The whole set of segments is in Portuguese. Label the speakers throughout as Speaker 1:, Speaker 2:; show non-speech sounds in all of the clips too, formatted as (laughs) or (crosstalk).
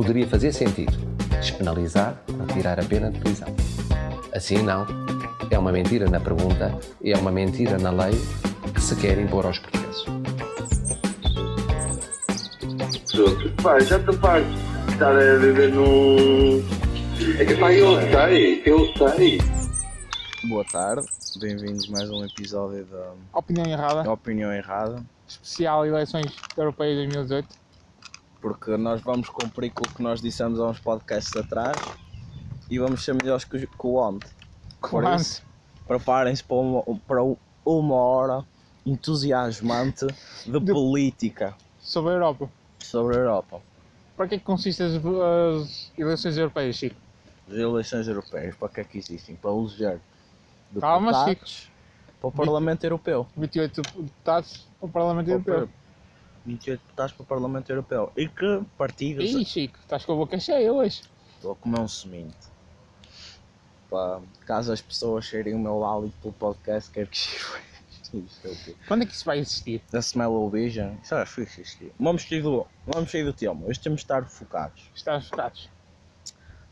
Speaker 1: poderia fazer sentido despenalizar ou tirar a pena de prisão. Assim não. É uma mentira na pergunta e é uma mentira na lei que se quer impor aos portugueses.
Speaker 2: Pá, já estou farto de estar a viver num. É que pá, eu sei, eu sei.
Speaker 3: Boa tarde, bem-vindos a mais um episódio da
Speaker 4: Opinião errada.
Speaker 3: Opinião Errada,
Speaker 4: Especial Eleições Europeias 2018.
Speaker 3: Porque nós vamos cumprir com o que nós dissemos há uns podcasts atrás e vamos ser melhores que, o- ontem. Por isso, preparem-se para uma, para uma hora entusiasmante de
Speaker 4: De-
Speaker 3: política
Speaker 4: Sobre a Europa.
Speaker 3: sobre a Europa.
Speaker 4: Para que é que consistem as, as eleições europeias, Chico?
Speaker 3: As eleições europeias, para que é que existem? Para eleger
Speaker 4: Calma,
Speaker 3: deputados para o Parlamento Europeu.
Speaker 4: 28 deputados para o Parlamento Europeu.
Speaker 3: 28 deputados para o Parlamento Europeu. E que partidos
Speaker 4: Ih, Chico, estás com a boca cheia hoje.
Speaker 3: Estou a comer um semente. Pá, caso as pessoas cheirem o meu hálito pelo podcast, quero que cheirem. Isto é o?
Speaker 4: Quando é que isso vai existir?
Speaker 3: Da Smell Vision. Isso é fixe isto. Vamos sair do, vamos sair do tema. Hoje temos de estar focados.
Speaker 4: Estás focados.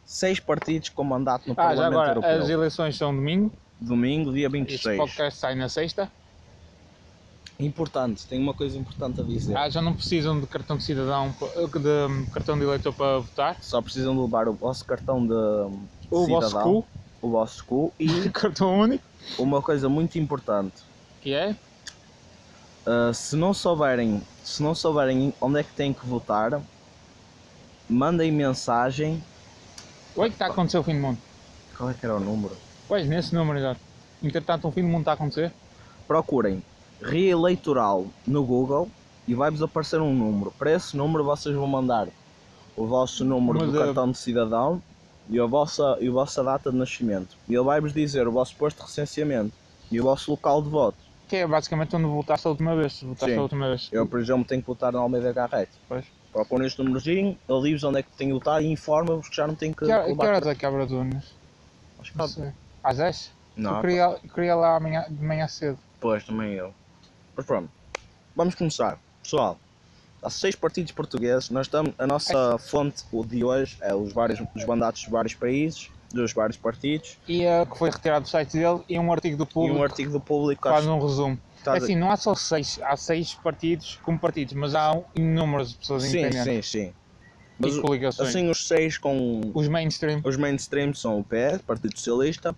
Speaker 3: Seis partidos com mandato no
Speaker 4: Ah, já
Speaker 3: Parlamento
Speaker 4: agora,
Speaker 3: Europeu.
Speaker 4: as eleições são domingo.
Speaker 3: Domingo, dia
Speaker 4: Este
Speaker 3: 26.
Speaker 4: podcast sai na sexta.
Speaker 3: Importante, tenho uma coisa importante a dizer.
Speaker 4: Ah, já não precisam de cartão de cidadão, de cartão de eleitor para votar.
Speaker 3: Só precisam de levar o vosso cartão de
Speaker 4: O vosso
Speaker 3: cidadão,
Speaker 4: cu,
Speaker 3: o vosso cu e (laughs)
Speaker 4: cartão único,
Speaker 3: uma coisa muito importante.
Speaker 4: que é
Speaker 3: Uh, se não souberem, se não souberem onde é que têm que votar, mandem mensagem.
Speaker 4: o que está a acontecer o fim do mundo.
Speaker 3: Qual é que era o número?
Speaker 4: Pois, nesse número, exato. Entretanto, o fim do mundo está a acontecer.
Speaker 3: Procurem reeleitoral no Google e vai-vos aparecer um número. Para esse número vocês vão mandar o vosso número
Speaker 4: Mas,
Speaker 3: do
Speaker 4: uh,
Speaker 3: cartão de cidadão e a vossa, e a vossa data de nascimento. E ele vai-vos dizer o vosso posto de recenseamento e o vosso local de voto.
Speaker 4: Que é basicamente onde votaste a última vez. se Votaste
Speaker 3: Sim.
Speaker 4: a última vez.
Speaker 3: Eu, por exemplo, tenho que votar na Almeida Garrete.
Speaker 4: Pois.
Speaker 3: Procurem este númerozinho, ele diz onde é que tenho que votar e informa-vos que já não tenho que
Speaker 4: Que, que horas é que abre as urnas?
Speaker 3: Acho que.
Speaker 4: Às 10?
Speaker 3: Não,
Speaker 4: eu, queria, queria lá amanhã, de manhã cedo.
Speaker 3: Pois, também eu. Mas pronto, vamos começar. Pessoal, há seis partidos portugueses. Nós estamos, a nossa fonte de hoje é os, vários, os mandatos dos vários países, dos vários partidos.
Speaker 4: E uh, que foi retirado do site dele e um artigo do
Speaker 3: E
Speaker 4: público
Speaker 3: um artigo do público.
Speaker 4: faz um resumo.
Speaker 3: que está-
Speaker 4: Assim, não há só seis, há seis partidos como partidos, mas há inúmeras pessoas
Speaker 3: sim,
Speaker 4: independentes
Speaker 3: sim, sim. Mas
Speaker 4: e coligações.
Speaker 3: assim, os seis com.
Speaker 4: Os mainstream.
Speaker 3: Os mainstream são o PS, Partido Socialista,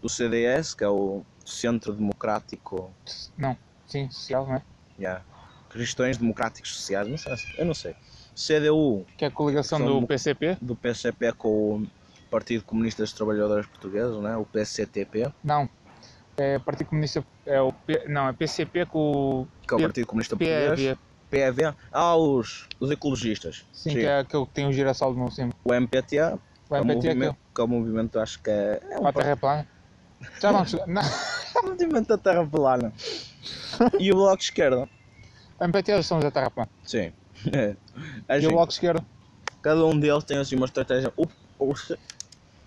Speaker 3: o CDS, que é o Centro Democrático.
Speaker 4: Não, sim, social, não é?
Speaker 3: Yeah. Cristãos Democráticos Sociais, não sei, eu não sei. CDU,
Speaker 4: Que é a coligação
Speaker 3: São
Speaker 4: do PCP.
Speaker 3: do PCP com o Partido Comunista dos Trabalhadores Portugueses, né? o PCTP,
Speaker 4: Não. É Partido Comunista. É o P, não, é PCP com o
Speaker 3: que é o Partido Comunista Português.
Speaker 4: PEV.
Speaker 3: Ah, os, os ecologistas.
Speaker 4: Sim, que é aquele que tem o girassol no cima.
Speaker 3: O MPT,
Speaker 4: O
Speaker 3: é
Speaker 4: MPT é
Speaker 3: movimento, que é um movimento, acho que é, é um
Speaker 4: A Terra é plana. Já chegar. Não. (laughs) (laughs)
Speaker 3: movimento da Terra plana. E o Bloco de Esquerda.
Speaker 4: O MPT eles são da Terra plana.
Speaker 3: Sim. É,
Speaker 4: E
Speaker 3: assim,
Speaker 4: o Bloco de Esquerda.
Speaker 3: cada um deles tem assim uma estratégia. O, o,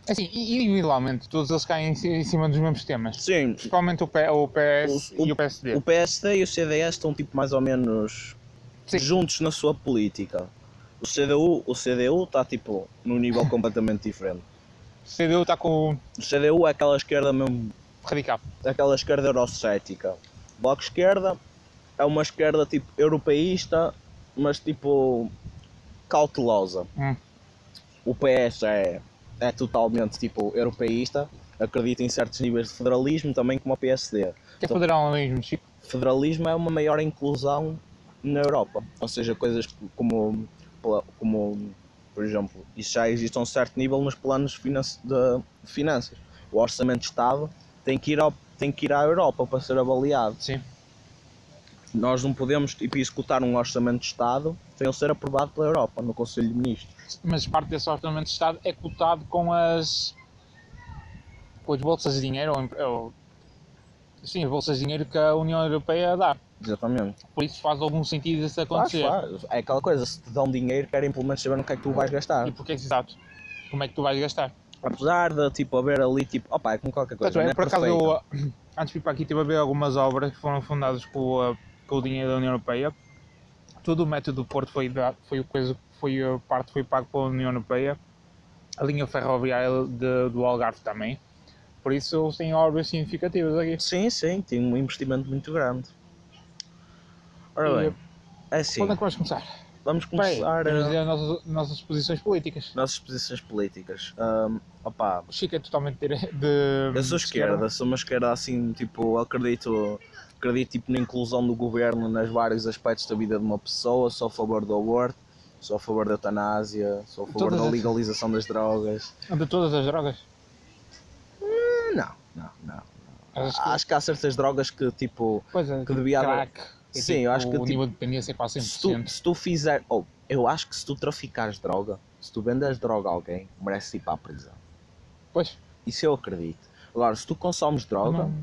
Speaker 4: Assim, individualmente, todos eles caem em ci- em cima dos mesmos temas.
Speaker 3: sim,
Speaker 4: Principalmente o, P, o PS
Speaker 3: O-
Speaker 4: e o PSD.
Speaker 3: o PSD e o CDS estão tipo mais ou menos
Speaker 4: Sim.
Speaker 3: juntos na sua política. O CDU, o CDU está tipo num nível completamente diferente. (laughs)
Speaker 4: O CDU está com o
Speaker 3: O CDU é aquela esquerda mesmo,
Speaker 4: radical.
Speaker 3: aquela esquerda eurocética. O Bloco Esquerda é uma esquerda tipo europeísta, mas tipo cautelosa.
Speaker 4: Hum.
Speaker 3: O PS é, é totalmente tipo europeísta, acredita em certos níveis de federalismo também como o PSD.
Speaker 4: Que é federalismo, Chico.
Speaker 3: federalismo é uma maior inclusão na Europa. Ou seja, coisas como, como por exemplo, isso já existe a um certo nível nos planos de finanças. O orçamento de Estado tem que ir, ao, tem que ir à Europa para ser avaliado.
Speaker 4: Sim.
Speaker 3: Nós não podemos tipo, executar um orçamento de Estado sem ele ser aprovado pela Europa, no Conselho de Ministros.
Speaker 4: Mas parte desse orçamento de Estado é cotado com as. com as bolsas de dinheiro, ou, ou, sim, as bolsas de dinheiro que a União Europeia dá.
Speaker 3: Exatamente.
Speaker 4: Por isso faz algum sentido isso acontecer.
Speaker 3: faz. É aquela coisa, se te dão dinheiro, querem pelo menos saber no que é que tu vais gastar.
Speaker 4: E porque é que exato? Como é que tu vais gastar?
Speaker 3: Apesar de tipo, haver ali, tipo, opa, é como qualquer coisa.
Speaker 4: Tanto é,
Speaker 3: é
Speaker 4: por acaso, eu, antes de ir para aqui, estive a ver algumas obras que foram fundadas com, a- com o dinheiro da União Europeia todo o método do Porto foi, dado- foi, coisa, foi a parte foi pago pela União Europeia, a linha ferroviária de- do Algarve também. Por isso eles têm obras significativas aqui.
Speaker 3: Sim, sim, tem um investimento muito grande. Ora
Speaker 4: E,
Speaker 3: bem, é assim,
Speaker 4: Quando é que vais começar?
Speaker 3: Vamos
Speaker 4: Bem,
Speaker 3: começar
Speaker 4: vamos
Speaker 3: a...
Speaker 4: dizer as nossas, nossas posições políticas.
Speaker 3: nossas posições políticas. Ahm, opá,
Speaker 4: O Chico é totalmente de.
Speaker 3: eu sou esquerda, sou uma esquerda assim, tipo, acredito, acredito tipo, na inclusão do governo nos vários aspectos da vida de uma pessoa, sou a favor do aborto, sou a favor da eutanásia, sou a favor
Speaker 4: Todas
Speaker 3: da
Speaker 4: as-
Speaker 3: legalização das drogas.
Speaker 4: De todas as drogas.
Speaker 3: Não, não, não.
Speaker 4: Achas que-
Speaker 3: Acho que há certas drogas que tipo.
Speaker 4: É,
Speaker 3: que devia haver-.
Speaker 4: É
Speaker 3: Sim,
Speaker 4: tipo,
Speaker 3: eu acho que,
Speaker 4: O
Speaker 3: tipo,
Speaker 4: nível de dependência é quase
Speaker 3: Se tu,
Speaker 4: 100%.
Speaker 3: se tu fizer. Oh, eu acho que se tu traficares droga, se tu vendes droga a alguém, mereces ir para a prisão.
Speaker 4: Pois.
Speaker 3: Isso eu acredito. Agora, se tu consomes droga,
Speaker 4: Não-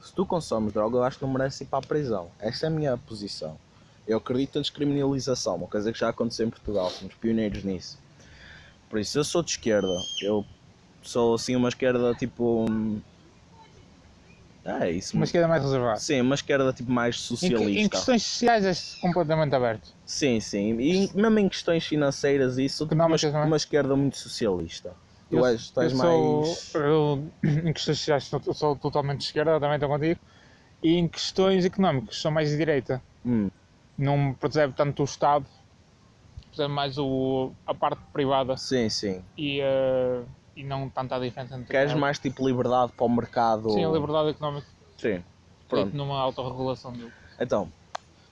Speaker 3: se tu consomes droga, eu acho que não mereces ir para a prisão. Essa é a minha posição. Eu acredito na descriminalização, uma coisa que já aconteceu em Portugal, somos pioneiros nisso. Por isso, eu sou de esquerda. Eu sou assim uma esquerda tipo. Hum, É isso.
Speaker 4: Uma esquerda mais reservada.
Speaker 3: Sim, uma esquerda tipo mais
Speaker 4: Em, que-
Speaker 3: socialista.
Speaker 4: em questões sociais és completamente aberto.
Speaker 3: Sim, sim. E mesmo em questões financeiras, isso, tipo, uma,
Speaker 4: é?
Speaker 3: uma esquerda muito socialista. Tu
Speaker 4: Eu-
Speaker 3: és, tu és
Speaker 4: eu
Speaker 3: mais.
Speaker 4: sou, eu, em questões sociais sou, sou totalmente de esquerda, também estou contigo. E em questões económicas sou mais de direita.
Speaker 3: Hum,
Speaker 4: Não percebe tanto o Estado, percebe mais o, a parte privada
Speaker 3: sim, sim.
Speaker 4: e, eh, e não tanta diferença entre
Speaker 3: Queres mais tipo liberdade para o mercado?
Speaker 4: Sim, a liberdade económica,
Speaker 3: Sim. Pronto.
Speaker 4: tipo numa autorregulação dele.
Speaker 3: Então,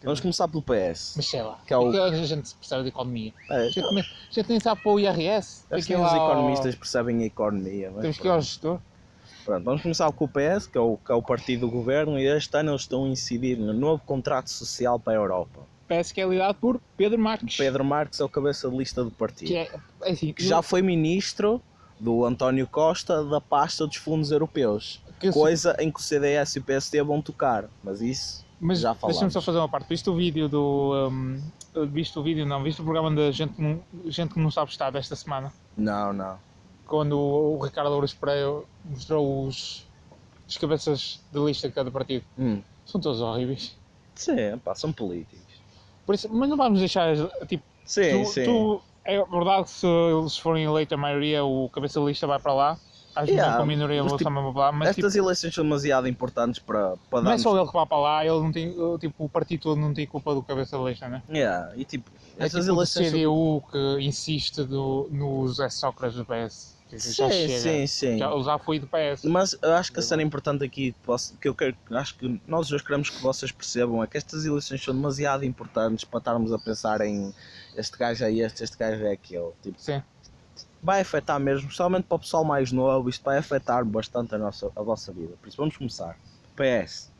Speaker 3: vamos começar pelo PS.
Speaker 4: Mas sei lá,
Speaker 3: Que é o-
Speaker 4: a gente percebe de economia.
Speaker 3: É,
Speaker 4: A gente, nem- a gente nem sabe para o IRS.
Speaker 3: acho que
Speaker 4: Aquilo
Speaker 3: os
Speaker 4: lá ao-
Speaker 3: economistas percebem a economia.
Speaker 4: Temos que ir ao gestor.
Speaker 3: pronto, vamos começar com o PS, que é o, que é o partido do governo, e este ano eles estão a incidir no novo contrato social para a Europa.
Speaker 4: Parece que é liderado por Pedro Marques.
Speaker 3: Pedro Marques é o cabeça de lista do partido.
Speaker 4: Que é, é assim,
Speaker 3: que já foi ministro do António Costa da pasta dos fundos europeus.
Speaker 4: eu-
Speaker 3: Coisa em que o CDS e o PSD vão tocar, mas isso
Speaker 4: Mas
Speaker 3: já
Speaker 4: deixa-me
Speaker 3: falámos.
Speaker 4: só fazer uma parte. Viste o vídeo do. Um, viste o vídeo, não? Viste o programa da gente, que não- gente que não sabe estar desta semana?
Speaker 3: não, não.
Speaker 4: Quando o, o Ricardo Ouros Pereira mostrou os, os cabeças de lista de cada partido.
Speaker 3: Hum.
Speaker 4: São todos horríveis.
Speaker 3: Sim, pá, são políticos.
Speaker 4: Por isso, mas não vamos deixar. Tipo,
Speaker 3: Sim,
Speaker 4: tu,
Speaker 3: sim.
Speaker 4: tu- é verdade que se eles forem eleitos a maioria, o cabeça de lista vai para lá. Acho
Speaker 3: Yeah,
Speaker 4: que a minoria
Speaker 3: mas, tipo,
Speaker 4: também para lá. Mas tipo,
Speaker 3: Estas eleições são demasiado importantes para, para
Speaker 4: não é só ele que vai para lá, ele não tem, tipo, o partido todo não tem culpa do cabeça de lista, né?
Speaker 3: Yeah, e tipo,
Speaker 4: É
Speaker 3: estas
Speaker 4: tipo o
Speaker 3: eleições são...
Speaker 4: CDU que insiste do, no José Sócrates do PS. Já
Speaker 3: Sim,
Speaker 4: chega.
Speaker 3: sim, sim.
Speaker 4: Já, já foi do PS.
Speaker 3: Mas eu acho que a cena importante aqui, que posso- que eu quero, acho que nós hoje queremos que vocês percebam, é que estas eleições são demasiado importantes para estarmos a pensar em este gajo é este, este gajo é aquele. Tipo,
Speaker 4: Sim.
Speaker 3: vai afetar mesmo, especialmente para o pessoal mais novo, isto vai afetar bastante a, nossa, a vossa vida. Por isso vamos começar. PS,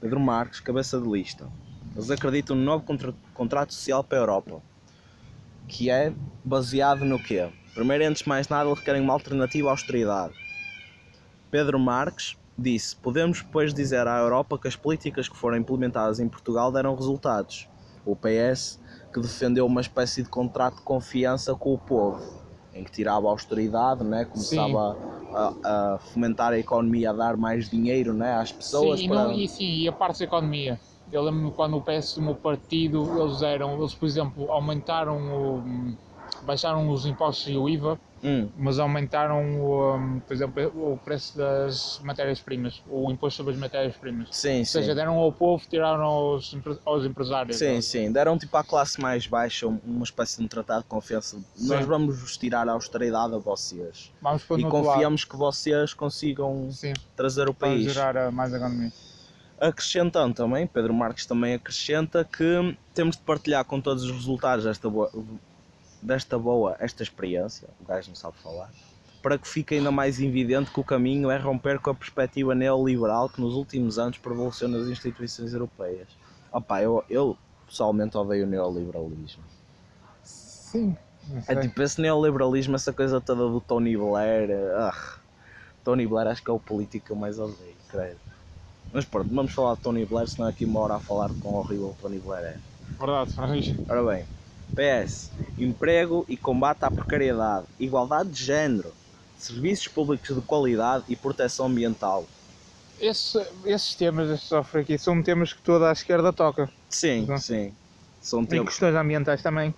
Speaker 3: Pedro Marques, cabeça de lista. Eles acreditam no novo contra- contrato social para a Europa, que é baseado no quê? Primeiro, antes de mais nada, eles querem uma alternativa à austeridade. Pedro Marques disse: Podemos, pois, dizer à Europa que as políticas que foram implementadas em Portugal deram resultados. O PS, que defendeu uma espécie de contrato de confiança com o povo, em que tirava a austeridade, né? começava a, a fomentar a economia, a dar mais dinheiro né? às pessoas.
Speaker 4: sim, e,
Speaker 3: para...
Speaker 4: não, e sim, e a parte da economia. Eu lembro-me quando o PS tomou partido, eles eram, eles por exemplo, aumentaram o. baixaram os impostos e o IVA,
Speaker 3: Hum,
Speaker 4: mas aumentaram um, por exemplo, o preço das matérias-primas, o imposto sobre as matérias-primas.
Speaker 3: sim,
Speaker 4: Ou
Speaker 3: sim.
Speaker 4: seja, deram ao povo, tiraram aos, aos empresários.
Speaker 3: Sim, sim, deram tipo à classe mais baixa um- uma espécie de um tratado de confiança. Nós
Speaker 4: Sim.
Speaker 3: vamos vos tirar a austeridade a vocês.
Speaker 4: Vamos
Speaker 3: E
Speaker 4: outro lado.
Speaker 3: confiamos que vocês consigam
Speaker 4: Sim,
Speaker 3: trazer o país.
Speaker 4: gerar uh, mais economia.
Speaker 3: Acrescentando também, Pedro Marques também acrescenta que temos de partilhar com todos os resultados desta boa, desta boa esta experiência, o gajo não sabe falar, para que fique ainda mais evidente que o caminho é romper com a perspectiva neoliberal que nos últimos anos prevaleceu nas instituições europeias. Opa, eu, eu pessoalmente odeio o neoliberalismo.
Speaker 4: Sim.
Speaker 3: É tipo esse neoliberalismo, essa coisa toda do Tony Blair. ah, Tony Blair acho que é o político que eu mais odeio, creio. Mas pronto, vamos falar de Tony Blair, senão aqui uma hora a falar de quão horrível Tony Blair é.
Speaker 4: Verdade, Francisco.
Speaker 3: Ora bem, PS, emprego e combate à precariedade, igualdade de género, serviços públicos de qualidade e proteção ambiental.
Speaker 4: Esse, esses temas, estes aqui, são temas que toda a esquerda toca.
Speaker 3: Sim,
Speaker 4: Uhum.
Speaker 3: sim. São,
Speaker 4: Em
Speaker 3: temas,
Speaker 4: questões ambientais também.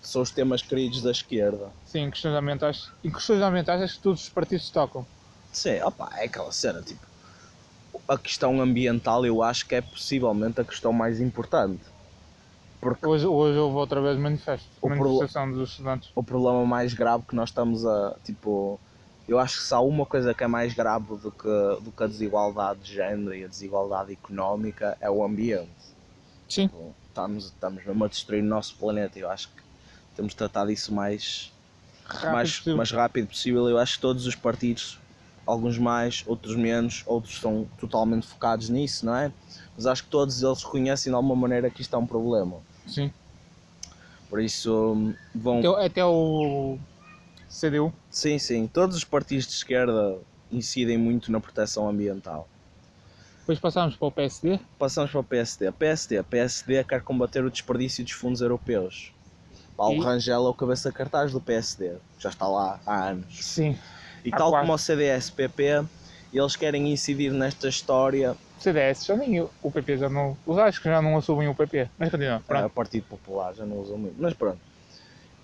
Speaker 3: são os temas queridos da esquerda.
Speaker 4: Sim, questões ambientais. Em questões ambientais acho que todos os partidos tocam.
Speaker 3: Sim, opa, é aquela cena, tipo, a questão ambiental eu acho que é possivelmente a questão mais importante. Porque
Speaker 4: Hoje, hoje houve outra vez manifesto,
Speaker 3: O
Speaker 4: manifestação dos estudantes.
Speaker 3: o problema mais grave que nós estamos a, tipo, eu acho que se há uma coisa que é mais grave do que, do que a desigualdade de género e a desigualdade económica é o ambiente.
Speaker 4: Sim.
Speaker 3: Tipo, Estamos, estamos mesmo a destruir o nosso planeta e eu acho que temos de tratar disso mais,
Speaker 4: Rápido
Speaker 3: mais,
Speaker 4: possível.
Speaker 3: mais rápido possível. Eu acho que todos os partidos, alguns mais, outros menos, outros são totalmente focados nisso, não é? Mas acho que todos eles reconhecem de alguma maneira que isto é um problema.
Speaker 4: Sim.
Speaker 3: Por isso hum, vão.
Speaker 4: Até, o- até o CDU.
Speaker 3: Sim, sim, todos os partidos de esquerda incidem muito na proteção ambiental.
Speaker 4: Depois passámos para o PSD.
Speaker 3: Passamos para o PSD. PSD, PSD quer combater o desperdício dos fundos europeus. Paulo
Speaker 4: E?
Speaker 3: Rangel é o cabeça cartaz do PSD, já está lá há anos.
Speaker 4: Sim.
Speaker 3: E
Speaker 4: Há
Speaker 3: tal
Speaker 4: quatro.
Speaker 3: como o CDS-PP, eles querem incidir nesta história
Speaker 4: CDS, já nem o o PP já não. Os acho que já não assumem o PP. Mas continua.
Speaker 3: É,
Speaker 4: Pronto.
Speaker 3: o Partido Popular, já não usam muito. Mas pronto.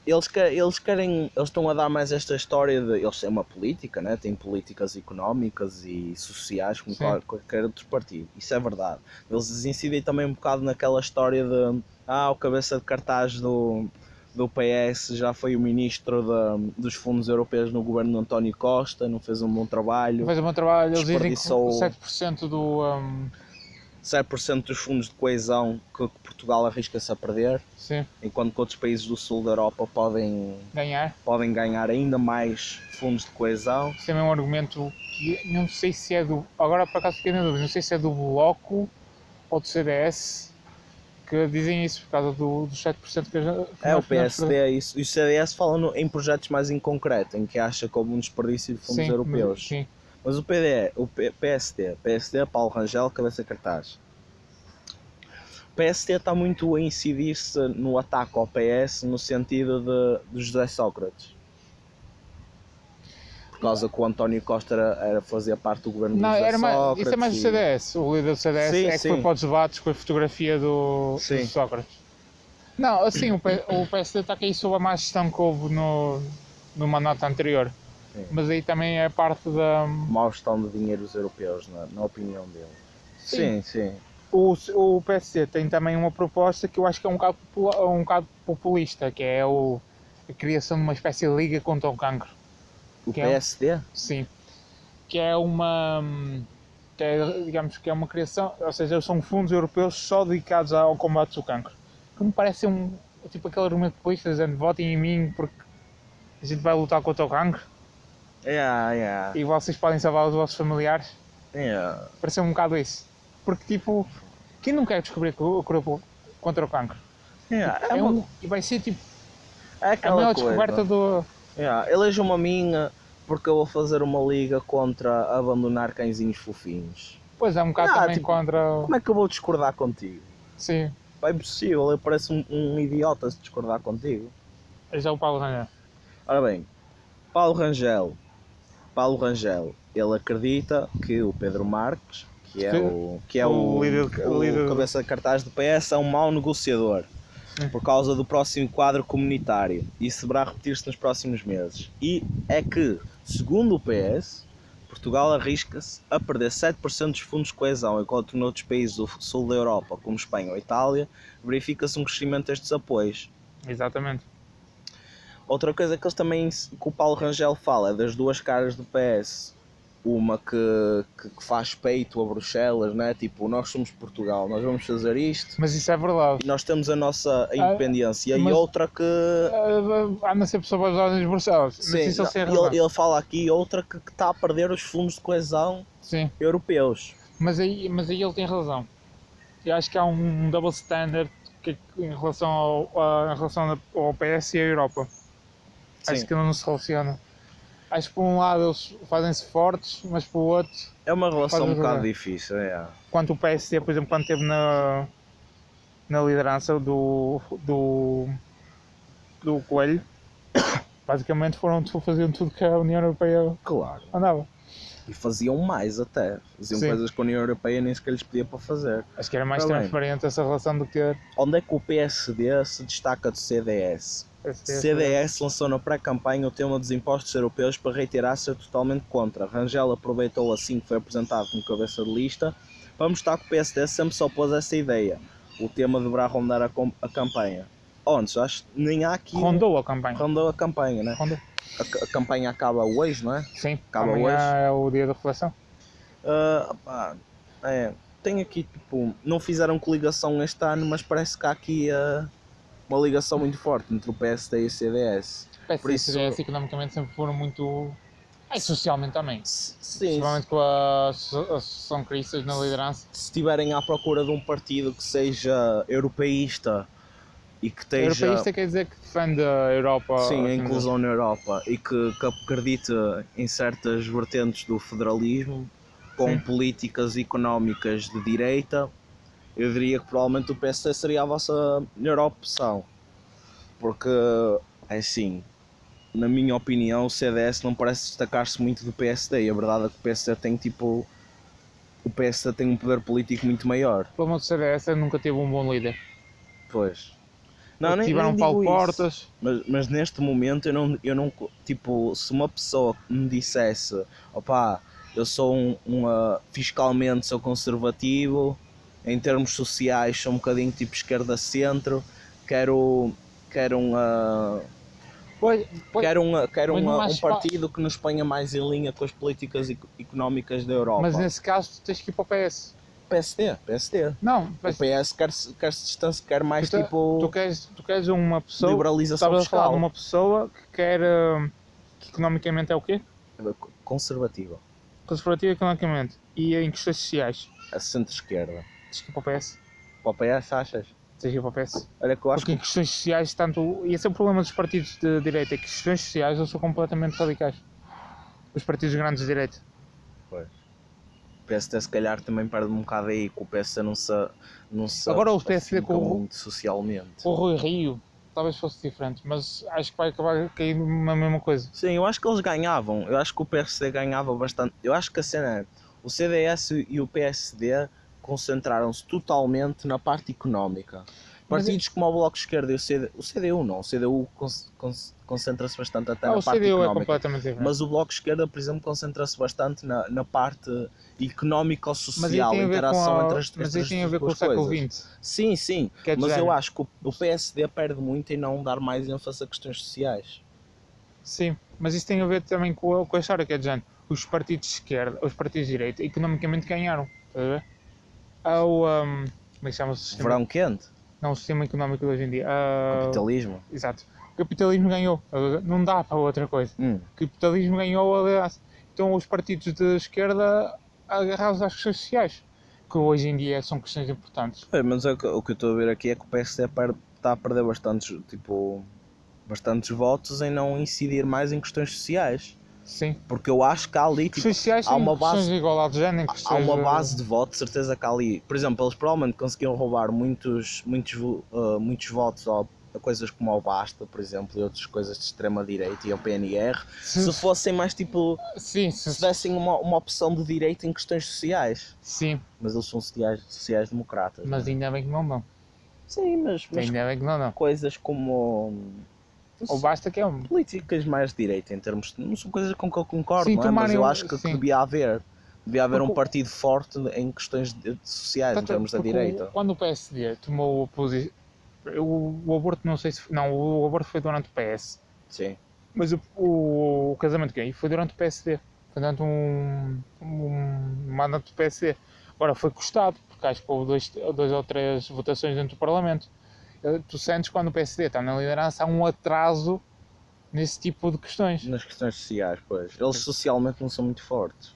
Speaker 3: Eles, eles querem, eles estão a dar mais esta história de. Eles têm uma política, né? têm políticas económicas e sociais como
Speaker 4: Sim.
Speaker 3: qualquer outro partido. Isso é verdade. Eles incidem também um bocado naquela história de. Ah, o cabeça de cartaz do, do PS já foi o ministro da- dos fundos europeus no governo de António Costa, não fez um bom trabalho.
Speaker 4: Faz o meu trabalho. Eles dizem que
Speaker 3: Desperdiçou-
Speaker 4: 7% do. Um,
Speaker 3: 7% dos fundos de coesão que Portugal arrisca-se a perder,
Speaker 4: sim,
Speaker 3: enquanto que outros países do sul da Europa podem
Speaker 4: ganhar.
Speaker 3: podem ganhar ainda mais fundos de coesão.
Speaker 4: Isso também é um argumento que não sei se é do. Agora por acaso fiquei na dúvida, não sei se é do Bloco ou do CDS que dizem isso por causa do, dos 7% que, a que
Speaker 3: É, o PSD é isso. E o CDS fala no- em projetos mais em concreto, em que acha houve um desperdício de fundos
Speaker 4: Sim,
Speaker 3: europeus.
Speaker 4: Sim,
Speaker 3: Mas o PDE, o P- PSD, PSD, Paulo Rangel, cabeça cartaz. O PSD está muito a incidir-se no ataque ao PS no sentido de, de José Sócrates. Causa que o António Costa era, era fazia parte do governo
Speaker 4: Não, era mais,
Speaker 3: Sócrates.
Speaker 4: isso é mais do
Speaker 3: e-
Speaker 4: CDS. O líder do CDS
Speaker 3: Sim,
Speaker 4: é que
Speaker 3: sim.
Speaker 4: foi para os debates com a fotografia do, do Sócrates. Não, assim, o, o PSD está aqui sob a má gestão que houve no, no mandato anterior.
Speaker 3: Sim.
Speaker 4: Mas aí também é parte da.
Speaker 3: Mau gestão de dinheiros europeus, na, na opinião dele.
Speaker 4: Sim.
Speaker 3: sim.
Speaker 4: O, o PSD tem também uma proposta que eu acho que é um bocado, um bocado populista, que é o, a criação de uma espécie de liga contra o cancro.
Speaker 3: O
Speaker 4: Que é
Speaker 3: PSD?
Speaker 4: Sim. Que é uma. Que é, digamos que é uma criação, ou seja, são fundos europeus só dedicados ao combate do cancro. Que me parece um. Tipo aquele argumento populista dizendo votem em mim porque a gente vai lutar contra o cancro
Speaker 3: Yeah, yeah,
Speaker 4: e vocês podem salvar os vossos familiares.
Speaker 3: yeah.
Speaker 4: Parece um bocado isso. Porque tipo, quem não quer descobrir a cura contra o cancro?
Speaker 3: Yeah,
Speaker 4: É
Speaker 3: É, uma,
Speaker 4: um, e vai ser tipo
Speaker 3: é
Speaker 4: a maior
Speaker 3: coisa.
Speaker 4: descoberta do.
Speaker 3: Yeah, Eleja-me a minha porque eu vou fazer uma liga contra abandonar cãezinhos fofinhos.
Speaker 4: Pois é, um bocado
Speaker 3: Ah,
Speaker 4: também
Speaker 3: tipo-
Speaker 4: contra.
Speaker 3: Como é que eu vou discordar contigo?
Speaker 4: Sim,
Speaker 3: É impossível, eu pareço um, um idiota se discordar contigo.
Speaker 4: já é o Paulo Rangel.
Speaker 3: Ora bem, Paulo Rangel. Paulo Rangel, ele acredita que o Pedro Marques, que é o, que é
Speaker 4: o
Speaker 3: o,
Speaker 4: líder-
Speaker 3: o
Speaker 4: o líder-
Speaker 3: cabeça de cartaz do PS, é um mau negociador.
Speaker 4: Sim.
Speaker 3: Por causa do próximo quadro comunitário. Isso deverá repetir-se nos próximos meses. E é que, segundo o PS, Portugal arrisca-se a perder 7% dos fundos de coesão, enquanto noutros países do sul da Europa, como Espanha ou Itália, verifica-se um crescimento destes apoios.
Speaker 4: Exatamente.
Speaker 3: Outra coisa que eles também que o Paulo Rangel fala é das duas caras do PS. Uma que, que, que faz peito a Bruxelas, né? tipo, nós somos Portugal, nós vamos fazer isto
Speaker 4: Mas isso é verdade.
Speaker 3: e nós temos a nossa independência.
Speaker 4: mas-
Speaker 3: e outra que.
Speaker 4: Uh, anda sempre sob as ordens de Bruxelas. Mas
Speaker 3: Sim,
Speaker 4: isso ele
Speaker 3: ele, fala aqui outra que que está a perder os fundos de coesão
Speaker 4: Sim,
Speaker 3: europeus.
Speaker 4: mas aí, mas aí ele tem razão. Eu acho que há um double standard que, em relação ao, a- em relação ao PS e à Europa. Acho
Speaker 3: Sim.
Speaker 4: que não se relaciona. Acho que por um lado eles fazem-se fortes, mas por outro,
Speaker 3: É uma relação um bocado difícil. É.
Speaker 4: quanto o PSD, por exemplo, quando esteve na, na liderança do, do, do Coelho, (coughs) basicamente foram, faziam tudo que a União Europeia
Speaker 3: Claro.
Speaker 4: andava.
Speaker 3: E faziam mais até. Faziam
Speaker 4: Sim.
Speaker 3: coisas que a União Europeia nem sequer lhes pedia para fazer.
Speaker 4: Acho que era mais
Speaker 3: Tá
Speaker 4: transparente essa relação do que.
Speaker 3: Onde é que o PSD se destaca do CDS? CDS lançou na pré-campanha o tema dos impostos europeus para reiterar ser totalmente contra. Rangel aproveitou assim que foi apresentado como cabeça de lista para mostrar que o PSD sempre se opôs a essa ideia. O tema deverá rondar a, a campanha. Onde? Acho que nem há aqui.
Speaker 4: Rondou a campanha.
Speaker 3: Rondou a campanha, né?
Speaker 4: Rondou.
Speaker 3: A, a campanha acaba hoje, não é?
Speaker 4: Sim,
Speaker 3: Acaba
Speaker 4: amanhã
Speaker 3: hoje.
Speaker 4: é o dia da reflexão.
Speaker 3: Ah, pá, é, tem aqui tipo, não fizeram coligação este ano, mas parece que há aqui ah, uma ligação muito forte entre o PSD e o CDS.
Speaker 4: PS
Speaker 3: Por
Speaker 4: e
Speaker 3: isso-
Speaker 4: CDS economicamente sempre foram muito. E socialmente também.
Speaker 3: Sim,
Speaker 4: Principalmente com a Asso- Associação Cristas na liderança.
Speaker 3: se estiverem à procura de um partido que seja europeísta e que esteja
Speaker 4: Europeísta quer dizer que defende a Europa.
Speaker 3: sim, a
Speaker 4: acima
Speaker 3: inclusão na Europa e que, que acredite em certas vertentes do federalismo com
Speaker 4: Sim.
Speaker 3: políticas económicas de direita, eu diria que provavelmente o PSD seria a vossa melhor opção. Porque é assim, na minha opinião, o CDS não parece destacar-se muito do PSD. E a verdade é que o PSD tem tipo. O PSD tem um poder político muito maior.
Speaker 4: do- O problema do CDS é nunca teve um bom líder.
Speaker 3: Pois. Não, nem,
Speaker 4: Tiveram
Speaker 3: nem
Speaker 4: Paulo
Speaker 3: isso.
Speaker 4: Portas.
Speaker 3: Mas, mas neste momento eu não, eu não. Tipo, se uma pessoa me dissesse, opá, eu sou um, uma. fiscalmente sou conservativo, em termos sociais sou um bocadinho tipo esquerda-centro, quero. quero uma.
Speaker 4: Pois, pois,
Speaker 3: quero uma, quero
Speaker 4: mas não
Speaker 3: uma, um
Speaker 4: pa-
Speaker 3: partido que nos ponha mais em linha com as políticas eco- económicas da Europa.
Speaker 4: mas nesse caso tu tens que ir para o PS.
Speaker 3: PSD, PSD.
Speaker 4: Não,
Speaker 3: O PS quer, quer se distanciar, quer mais
Speaker 4: tu,
Speaker 3: tipo
Speaker 4: tu, queres, tu queres uma pessoa.
Speaker 3: liberalização
Speaker 4: Estavas a falar de
Speaker 3: fiscal.
Speaker 4: uma pessoa que quer. hum, que economicamente é o quê?
Speaker 3: Conservativa.
Speaker 4: Conservativa economicamente. E em questões sociais.
Speaker 3: A centro-esquerda.
Speaker 4: Que para o PS.
Speaker 3: Para o PS, achas?
Speaker 4: Que ir para o PS.
Speaker 3: Olha que eu acho
Speaker 4: Porque em questões sociais, tanto. E esse é o problema dos partidos de direita, é que questões sociais eles são completamente radicais. Os partidos grandes de direita.
Speaker 3: que o PSD se calhar também perde um bocado aí, que o PSD não se, não se
Speaker 4: Agora o PSD com o-
Speaker 3: muito socialmente.
Speaker 4: O Rui Rio talvez fosse diferente, mas acho que vai acabar a cair na mesma coisa.
Speaker 3: Sim, eu acho que eles ganhavam. Eu acho que o PSD ganhava bastante. Eu acho que a cena é, o CDS e o PSD concentraram-se totalmente na parte económica. Partidos como o Bloco de Esquerda e o, CD, o CDU não. O CDU con- con- concentra-se bastante até
Speaker 4: Ah,
Speaker 3: na parte
Speaker 4: CDU é
Speaker 3: económica.
Speaker 4: completamente diferente.
Speaker 3: Mas o Bloco de Esquerda, por exemplo, concentra-se bastante na, na parte económico-social, interação
Speaker 4: a,
Speaker 3: entre as,
Speaker 4: mas
Speaker 3: as
Speaker 4: tem a ver com o século
Speaker 3: coisas.
Speaker 4: XX.
Speaker 3: Sim, sim,
Speaker 4: é
Speaker 3: mas eu acho que o, o PSD perde muito em não dar mais ênfase a questões sociais.
Speaker 4: Sim, mas isso tem a ver também com a, com a história, que é de género. Os partidos de esquerda, os partidos de direita, economicamente ganharam. Estás a ver? Há o. um, como é que se chama o sistema?
Speaker 3: Verão quente,
Speaker 4: Não, o sistema económico de hoje em dia. Ah,
Speaker 3: capitalismo.
Speaker 4: Exato. O capitalismo ganhou. a? Não dá para outra coisa.
Speaker 3: Hum.
Speaker 4: O capitalismo ganhou, aliás. Então os partidos de esquerda agarrados às questões sociais, que hoje em dia são questões importantes.
Speaker 3: É, mas é o que eu estou a ver aqui é que o PSD perde- está a perder bastantes, tipo, bastantes votos em não incidir mais em questões sociais.
Speaker 4: Sim.
Speaker 3: Porque eu acho que há ali, tipo,
Speaker 4: sociais
Speaker 3: há uma base-
Speaker 4: de igualdade de género.
Speaker 3: há
Speaker 4: questões
Speaker 3: uma base de voto, de certeza que há ali. Por exemplo, eles provavelmente conseguiram roubar muitos, muitos, uh, muitos votos ao- a coisas como ao Basta, por exemplo, e outras coisas de extrema-direita e ao PNR, se fossem mais tipo,
Speaker 4: Sim,
Speaker 3: se
Speaker 4: sim,
Speaker 3: dessem uma, uma opção de direita em questões sociais.
Speaker 4: sim,
Speaker 3: Mas eles são sociais, sociais democratas.
Speaker 4: mas ainda bem que não dão.
Speaker 3: Sim, mas, mas
Speaker 4: Ainda bem que não dão.
Speaker 3: coisas como
Speaker 4: Ou basta que é um.
Speaker 3: políticas mais de direita em termos de, não são coisas com que eu concordo,
Speaker 4: Sim,
Speaker 3: não é? mas eu
Speaker 4: um-
Speaker 3: acho que,
Speaker 4: sim.
Speaker 3: devia haver devia haver um
Speaker 4: Porque o-
Speaker 3: partido forte em questões de- de sociais, em
Speaker 4: Tanto-
Speaker 3: termos da
Speaker 4: porque o-
Speaker 3: direita.
Speaker 4: Quando o PSD tomou a posição. O, o aborto, não sei se. Não, o aborto foi durante o PS.
Speaker 3: Sim.
Speaker 4: Mas o, o, o casamento gay foi durante o PSD. Foi durante um, um mandato do PSD. Agora foi custado, porque acho que houve dois, dois ou três votações dentro do Parlamento. Tu sentes quando o PSD está na liderança há um atraso nesse tipo de questões.
Speaker 3: Nas questões sociais, pois. Eles socialmente não são muito fortes.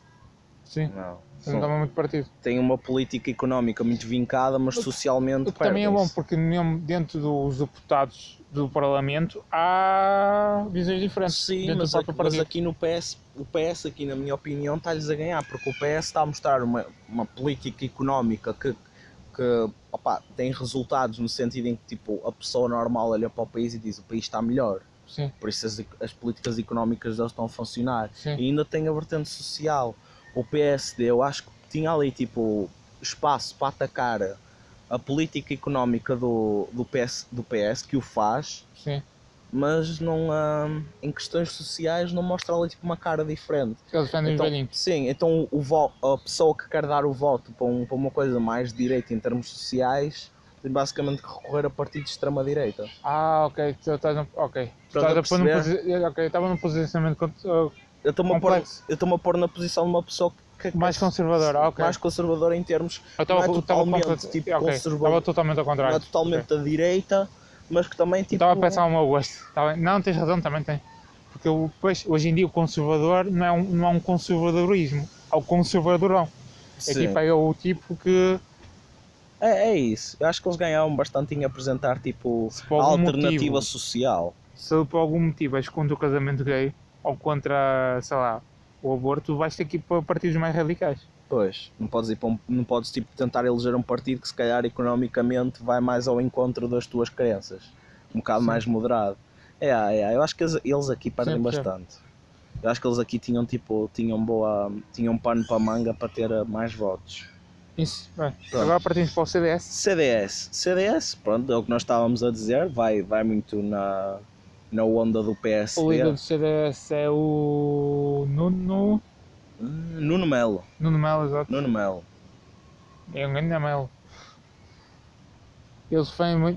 Speaker 4: Sim,
Speaker 3: Não.
Speaker 4: não dá muito partido.
Speaker 3: têm uma política económica muito vincada, mas socialmente
Speaker 4: O que também é bom, porque dentro dos deputados do Parlamento há visões diferentes.
Speaker 3: Sim, mas, aqui, mas aqui no PS, o PS aqui na minha opinião está-lhes a ganhar, porque o PS está a mostrar uma, uma política económica que, que opa, tem resultados no sentido em que tipo, a pessoa normal olha para o país e diz o país está melhor,
Speaker 4: Sim,
Speaker 3: por isso as, as políticas económicas deles estão a funcionar.
Speaker 4: sim.
Speaker 3: E ainda tem a vertente social. o PSD eu acho que tinha ali tipo espaço para atacar a política económica do, do, PS, do PS que o faz,
Speaker 4: Sim.
Speaker 3: Mas não hum, em questões sociais não mostra ali tipo uma cara diferente.
Speaker 4: Eles defendem
Speaker 3: Então, sim, então o vo- a pessoa que quer dar o voto para, um- para uma coisa mais direita em termos sociais tem basicamente que recorrer a partidos de extrema-direita.
Speaker 4: Ah, ok. Tu estás no... Ok.
Speaker 3: Estás a
Speaker 4: pôr num
Speaker 3: perceber?
Speaker 4: posi... Ok, estava num posicionamento uh,
Speaker 3: Eu estou-me a, pôr- a pôr na posição de uma pessoa que
Speaker 4: Mais conservadora, ok.
Speaker 3: mais conservadora em termos
Speaker 4: Eu estava-
Speaker 3: não é totalmente,
Speaker 4: complet-
Speaker 3: tipo,
Speaker 4: ok,
Speaker 3: conservador.
Speaker 4: Estava totalmente ao
Speaker 3: não
Speaker 4: contrário.
Speaker 3: é totalmente da direita, mas que também tipo.
Speaker 4: Estava a pensar ao meu gosto. Não, tens razão, também tem. Porque o- pois, hoje em dia o conservador não é um, não é um conservadorismo, é o conservadorão. É
Speaker 3: Sim.
Speaker 4: tipo é o tipo que
Speaker 3: É, é isso. Eu acho que eles ganhavam bastante em apresentar tipo a alternativa
Speaker 4: motivo-
Speaker 3: social.
Speaker 4: se por algum motivo és contra o casamento gay ou contra, sei lá, o aborto, vais ter que ir para partidos mais radicais.
Speaker 3: Pois, não podes ir para um- não podes tipo tentar eleger um partido que se calhar economicamente vai mais ao encontro das tuas crenças. Um bocado
Speaker 4: Sim.
Speaker 3: mais moderado. É, é, eu acho que eles- aqui perdem bastante. Eu acho que eles aqui tinham tipo, tinham boa, tinham pano para manga para ter eh, mais votos.
Speaker 4: Isso, bem,
Speaker 3: Pronto.
Speaker 4: agora partimos para o CDS.
Speaker 3: CDS, CDS, pronto, é o que nós estávamos a dizer, vai, vai muito na, na onda do
Speaker 4: O líder do CDS é o Nuno.
Speaker 3: Hum, Nuno Melo,
Speaker 4: Nuno Melo, exato.
Speaker 3: Nuno Melo.
Speaker 4: É um grande Melo. Eles,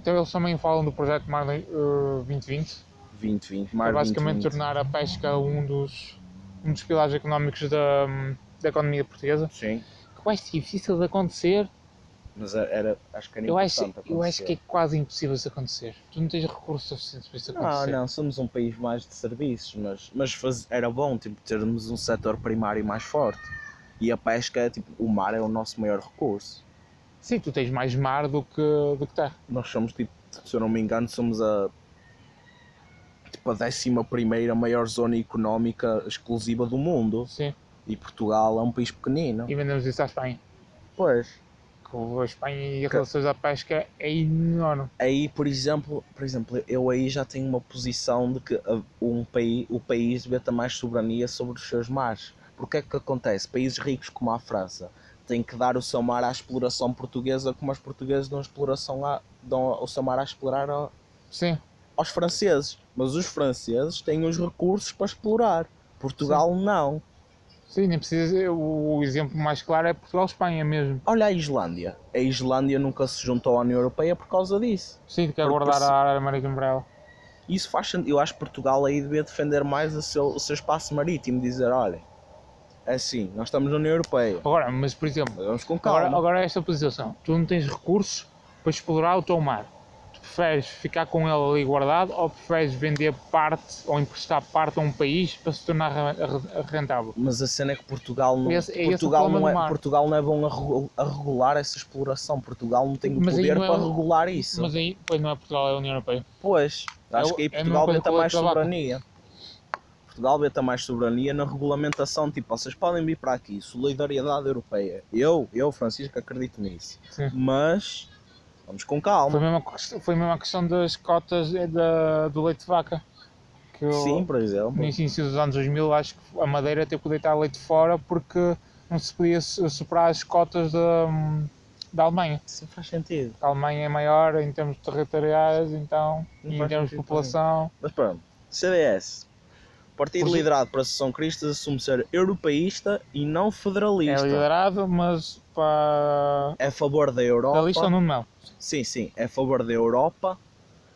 Speaker 4: eles também falam do projeto Mar eh, 2020,
Speaker 3: 2020,
Speaker 4: que é basicamente
Speaker 3: 2020.
Speaker 4: tornar a pesca um dos, um dos pilares económicos da, da economia portuguesa.
Speaker 3: Sim,
Speaker 4: Que vai ser difícil de acontecer.
Speaker 3: Mas era, acho que era
Speaker 4: Eu acho,
Speaker 3: importante
Speaker 4: eu acho que é
Speaker 3: acontecer.
Speaker 4: quase impossível isso acontecer. Tu não tens recursos suficientes para isso
Speaker 3: Não,
Speaker 4: acontecer.
Speaker 3: não, somos um país mais de serviços, mas, mas faz- era bom tipo, termos um setor primário mais forte. E a pesca, tipo, o mar é o nosso maior recurso.
Speaker 4: Sim, tu tens mais mar do que, do que terra.
Speaker 3: Nós somos, tipo, se eu não me engano, somos a, tipo, a décima primeira maior zona económica exclusiva do mundo.
Speaker 4: Sim.
Speaker 3: E Portugal é um país pequenino.
Speaker 4: E vendemos isso à Espanha.
Speaker 3: Pois.
Speaker 4: A Espanha e as relações à pesca é enorme.
Speaker 3: Aí, por exemplo, por exemplo, eu aí já tenho uma posição de que a- um país, o país devia ter mais soberania sobre os seus mares. Porque é que acontece? Países ricos como a França têm que dar o seu mar à exploração portuguesa, como os portugueses dão, exploração a, dão o seu mar a explorar ao-
Speaker 4: Sim.
Speaker 3: aos franceses. Mas os franceses têm os recursos para explorar. Portugal não.
Speaker 4: Sim, nem precisa. O exemplo mais claro é Portugal-Espanha mesmo.
Speaker 3: Olha a Islândia. A Islândia nunca se juntou à União Europeia por causa disso.
Speaker 4: Sim, que
Speaker 3: Porque
Speaker 4: guardar a área marítima para ela.
Speaker 3: Isso faz sentido. Eu acho que Portugal aí devia defender mais o seu, o seu espaço marítimo. Dizer, olha, é assim, nós estamos na União Europeia.
Speaker 4: Agora, mas por exemplo,
Speaker 3: Vamos com calma.
Speaker 4: agora, agora é esta posição. Tu não tens recursos para explorar o teu mar. Preferes ficar com ele ali guardado ou preferes vender parte ou emprestar parte a um país para se tornar re- re- rentável?
Speaker 3: Mas a cena é que Portugal não,
Speaker 4: Esse- é
Speaker 3: Portugal
Speaker 4: problema
Speaker 3: não, é. Portugal não é bom a, regu- a regular essa exploração. Portugal não tem o
Speaker 4: Mas
Speaker 3: poder
Speaker 4: é
Speaker 3: para regular isso.
Speaker 4: Mas aí, pois não é Portugal, é a União Europeia.
Speaker 3: Pois, acho
Speaker 4: o-
Speaker 3: que aí
Speaker 4: é
Speaker 3: Portugal
Speaker 4: o
Speaker 3: mais soberania. Portugal ter mais soberania na regulamentação. Tipo, vocês podem vir para aqui, solidariedade europeia. Eu, eu, Francisco, acredito nisso.
Speaker 4: Sim.
Speaker 3: Mas vamos com
Speaker 4: Foi a
Speaker 3: calma.
Speaker 4: mesma, foi a mesma questão das cotas da, do leite de vaca. Que eu-
Speaker 3: Sim, por exemplo.
Speaker 4: no início dos anos 2000 acho que a Madeira teve que deitar leite fora porque não se podia su- superar as cotas da, da Alemanha.
Speaker 3: Sim, faz sentido.
Speaker 4: A Alemanha é maior em termos territoriais, então,
Speaker 3: Não
Speaker 4: e em termos de população.
Speaker 3: Mas pronto, CDS. Partido liderado por Associação Cristas assume ser europeísta e não
Speaker 4: É
Speaker 3: federalista.
Speaker 4: liderado, mas para.
Speaker 3: É a favor da
Speaker 4: Da
Speaker 3: Europa.
Speaker 4: lista ou Nuno Melo.
Speaker 3: Sim, sim, é a favor da Europa,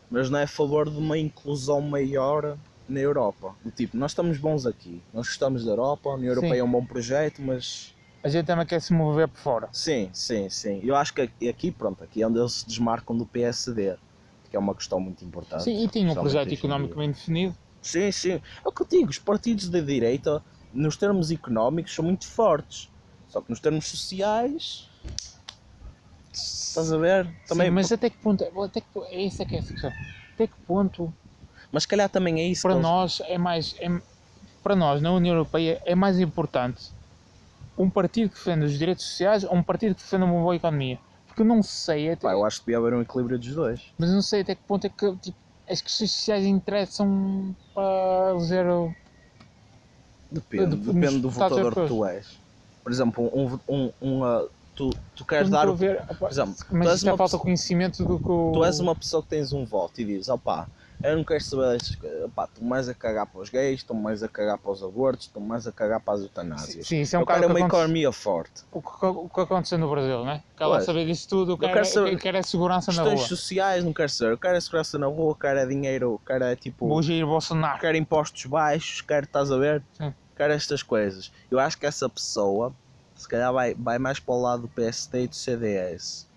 Speaker 3: mas não é a favor de uma inclusão maior na Europa. Do tipo, nós estamos bons aqui, nós gostamos da Europa, a União
Speaker 4: Sim.
Speaker 3: Europeia é um bom projeto, mas
Speaker 4: A gente também quer se mover por fora.
Speaker 3: sim, sim, sim. Eu acho que aqui- pronto, aqui é onde eles se desmarcam do PSD, que é uma questão muito importante.
Speaker 4: Sim, e tinha um projeto económico bem definido.
Speaker 3: Sim, sim. É o que eu digo, os partidos da direita, nos termos económicos, são muito fortes. Só que nos termos sociais. Estás a ver? Também,
Speaker 4: Sim, mas até que ponto. Até que, é isso é que é a questão. Até que ponto
Speaker 3: mas se calhar também é isso.
Speaker 4: para nós é mais é- para nós na União Europeia é mais importante um partido que defenda os direitos sociais ou um partido que defenda uma boa economia porque eu não sei até,
Speaker 3: Pá, eu acho que devia haver um equilíbrio dos dois.
Speaker 4: mas eu não sei até que ponto é que tipo, as questões sociais interessam para eleger o-
Speaker 3: Depende,
Speaker 4: De-
Speaker 3: depende do votador que tu és. por exemplo, um, um, um, tu, tu queres dar. o-
Speaker 4: ver, opa,
Speaker 3: exemplo, tu
Speaker 4: mas
Speaker 3: és
Speaker 4: isto é
Speaker 3: uma
Speaker 4: falta
Speaker 3: pessoa-
Speaker 4: conhecimento do que o...
Speaker 3: Tu és uma pessoa que tens um voto e dizes, opá, eu não quero saber destas coisas, opá, estou mais a cagar para os gays, estou mais a cagar para os abortos, estou mais a cagar para as eutanásias.
Speaker 4: Sim, isso é um
Speaker 3: eu quero
Speaker 4: que
Speaker 3: uma
Speaker 4: aconte-
Speaker 3: economia forte.
Speaker 4: o que, o que aconteceu no Brasil, não é? Quer lá
Speaker 3: Pois.
Speaker 4: saber disso tudo,
Speaker 3: Eu
Speaker 4: quer,
Speaker 3: quero saber-
Speaker 4: é- quer é segurança na
Speaker 3: Questões
Speaker 4: rua.
Speaker 3: sociais, não quero saber, eu quero é segurança na rua, quero é dinheiro, quero é tipo.
Speaker 4: Vou Jair Bolsonaro.
Speaker 3: quero impostos baixos, quero, estás a ver?
Speaker 4: Sim.
Speaker 3: Quero estas coisas. Eu acho que essa pessoa, se calhar, vai, vai mais para o lado do PSD e do CDS.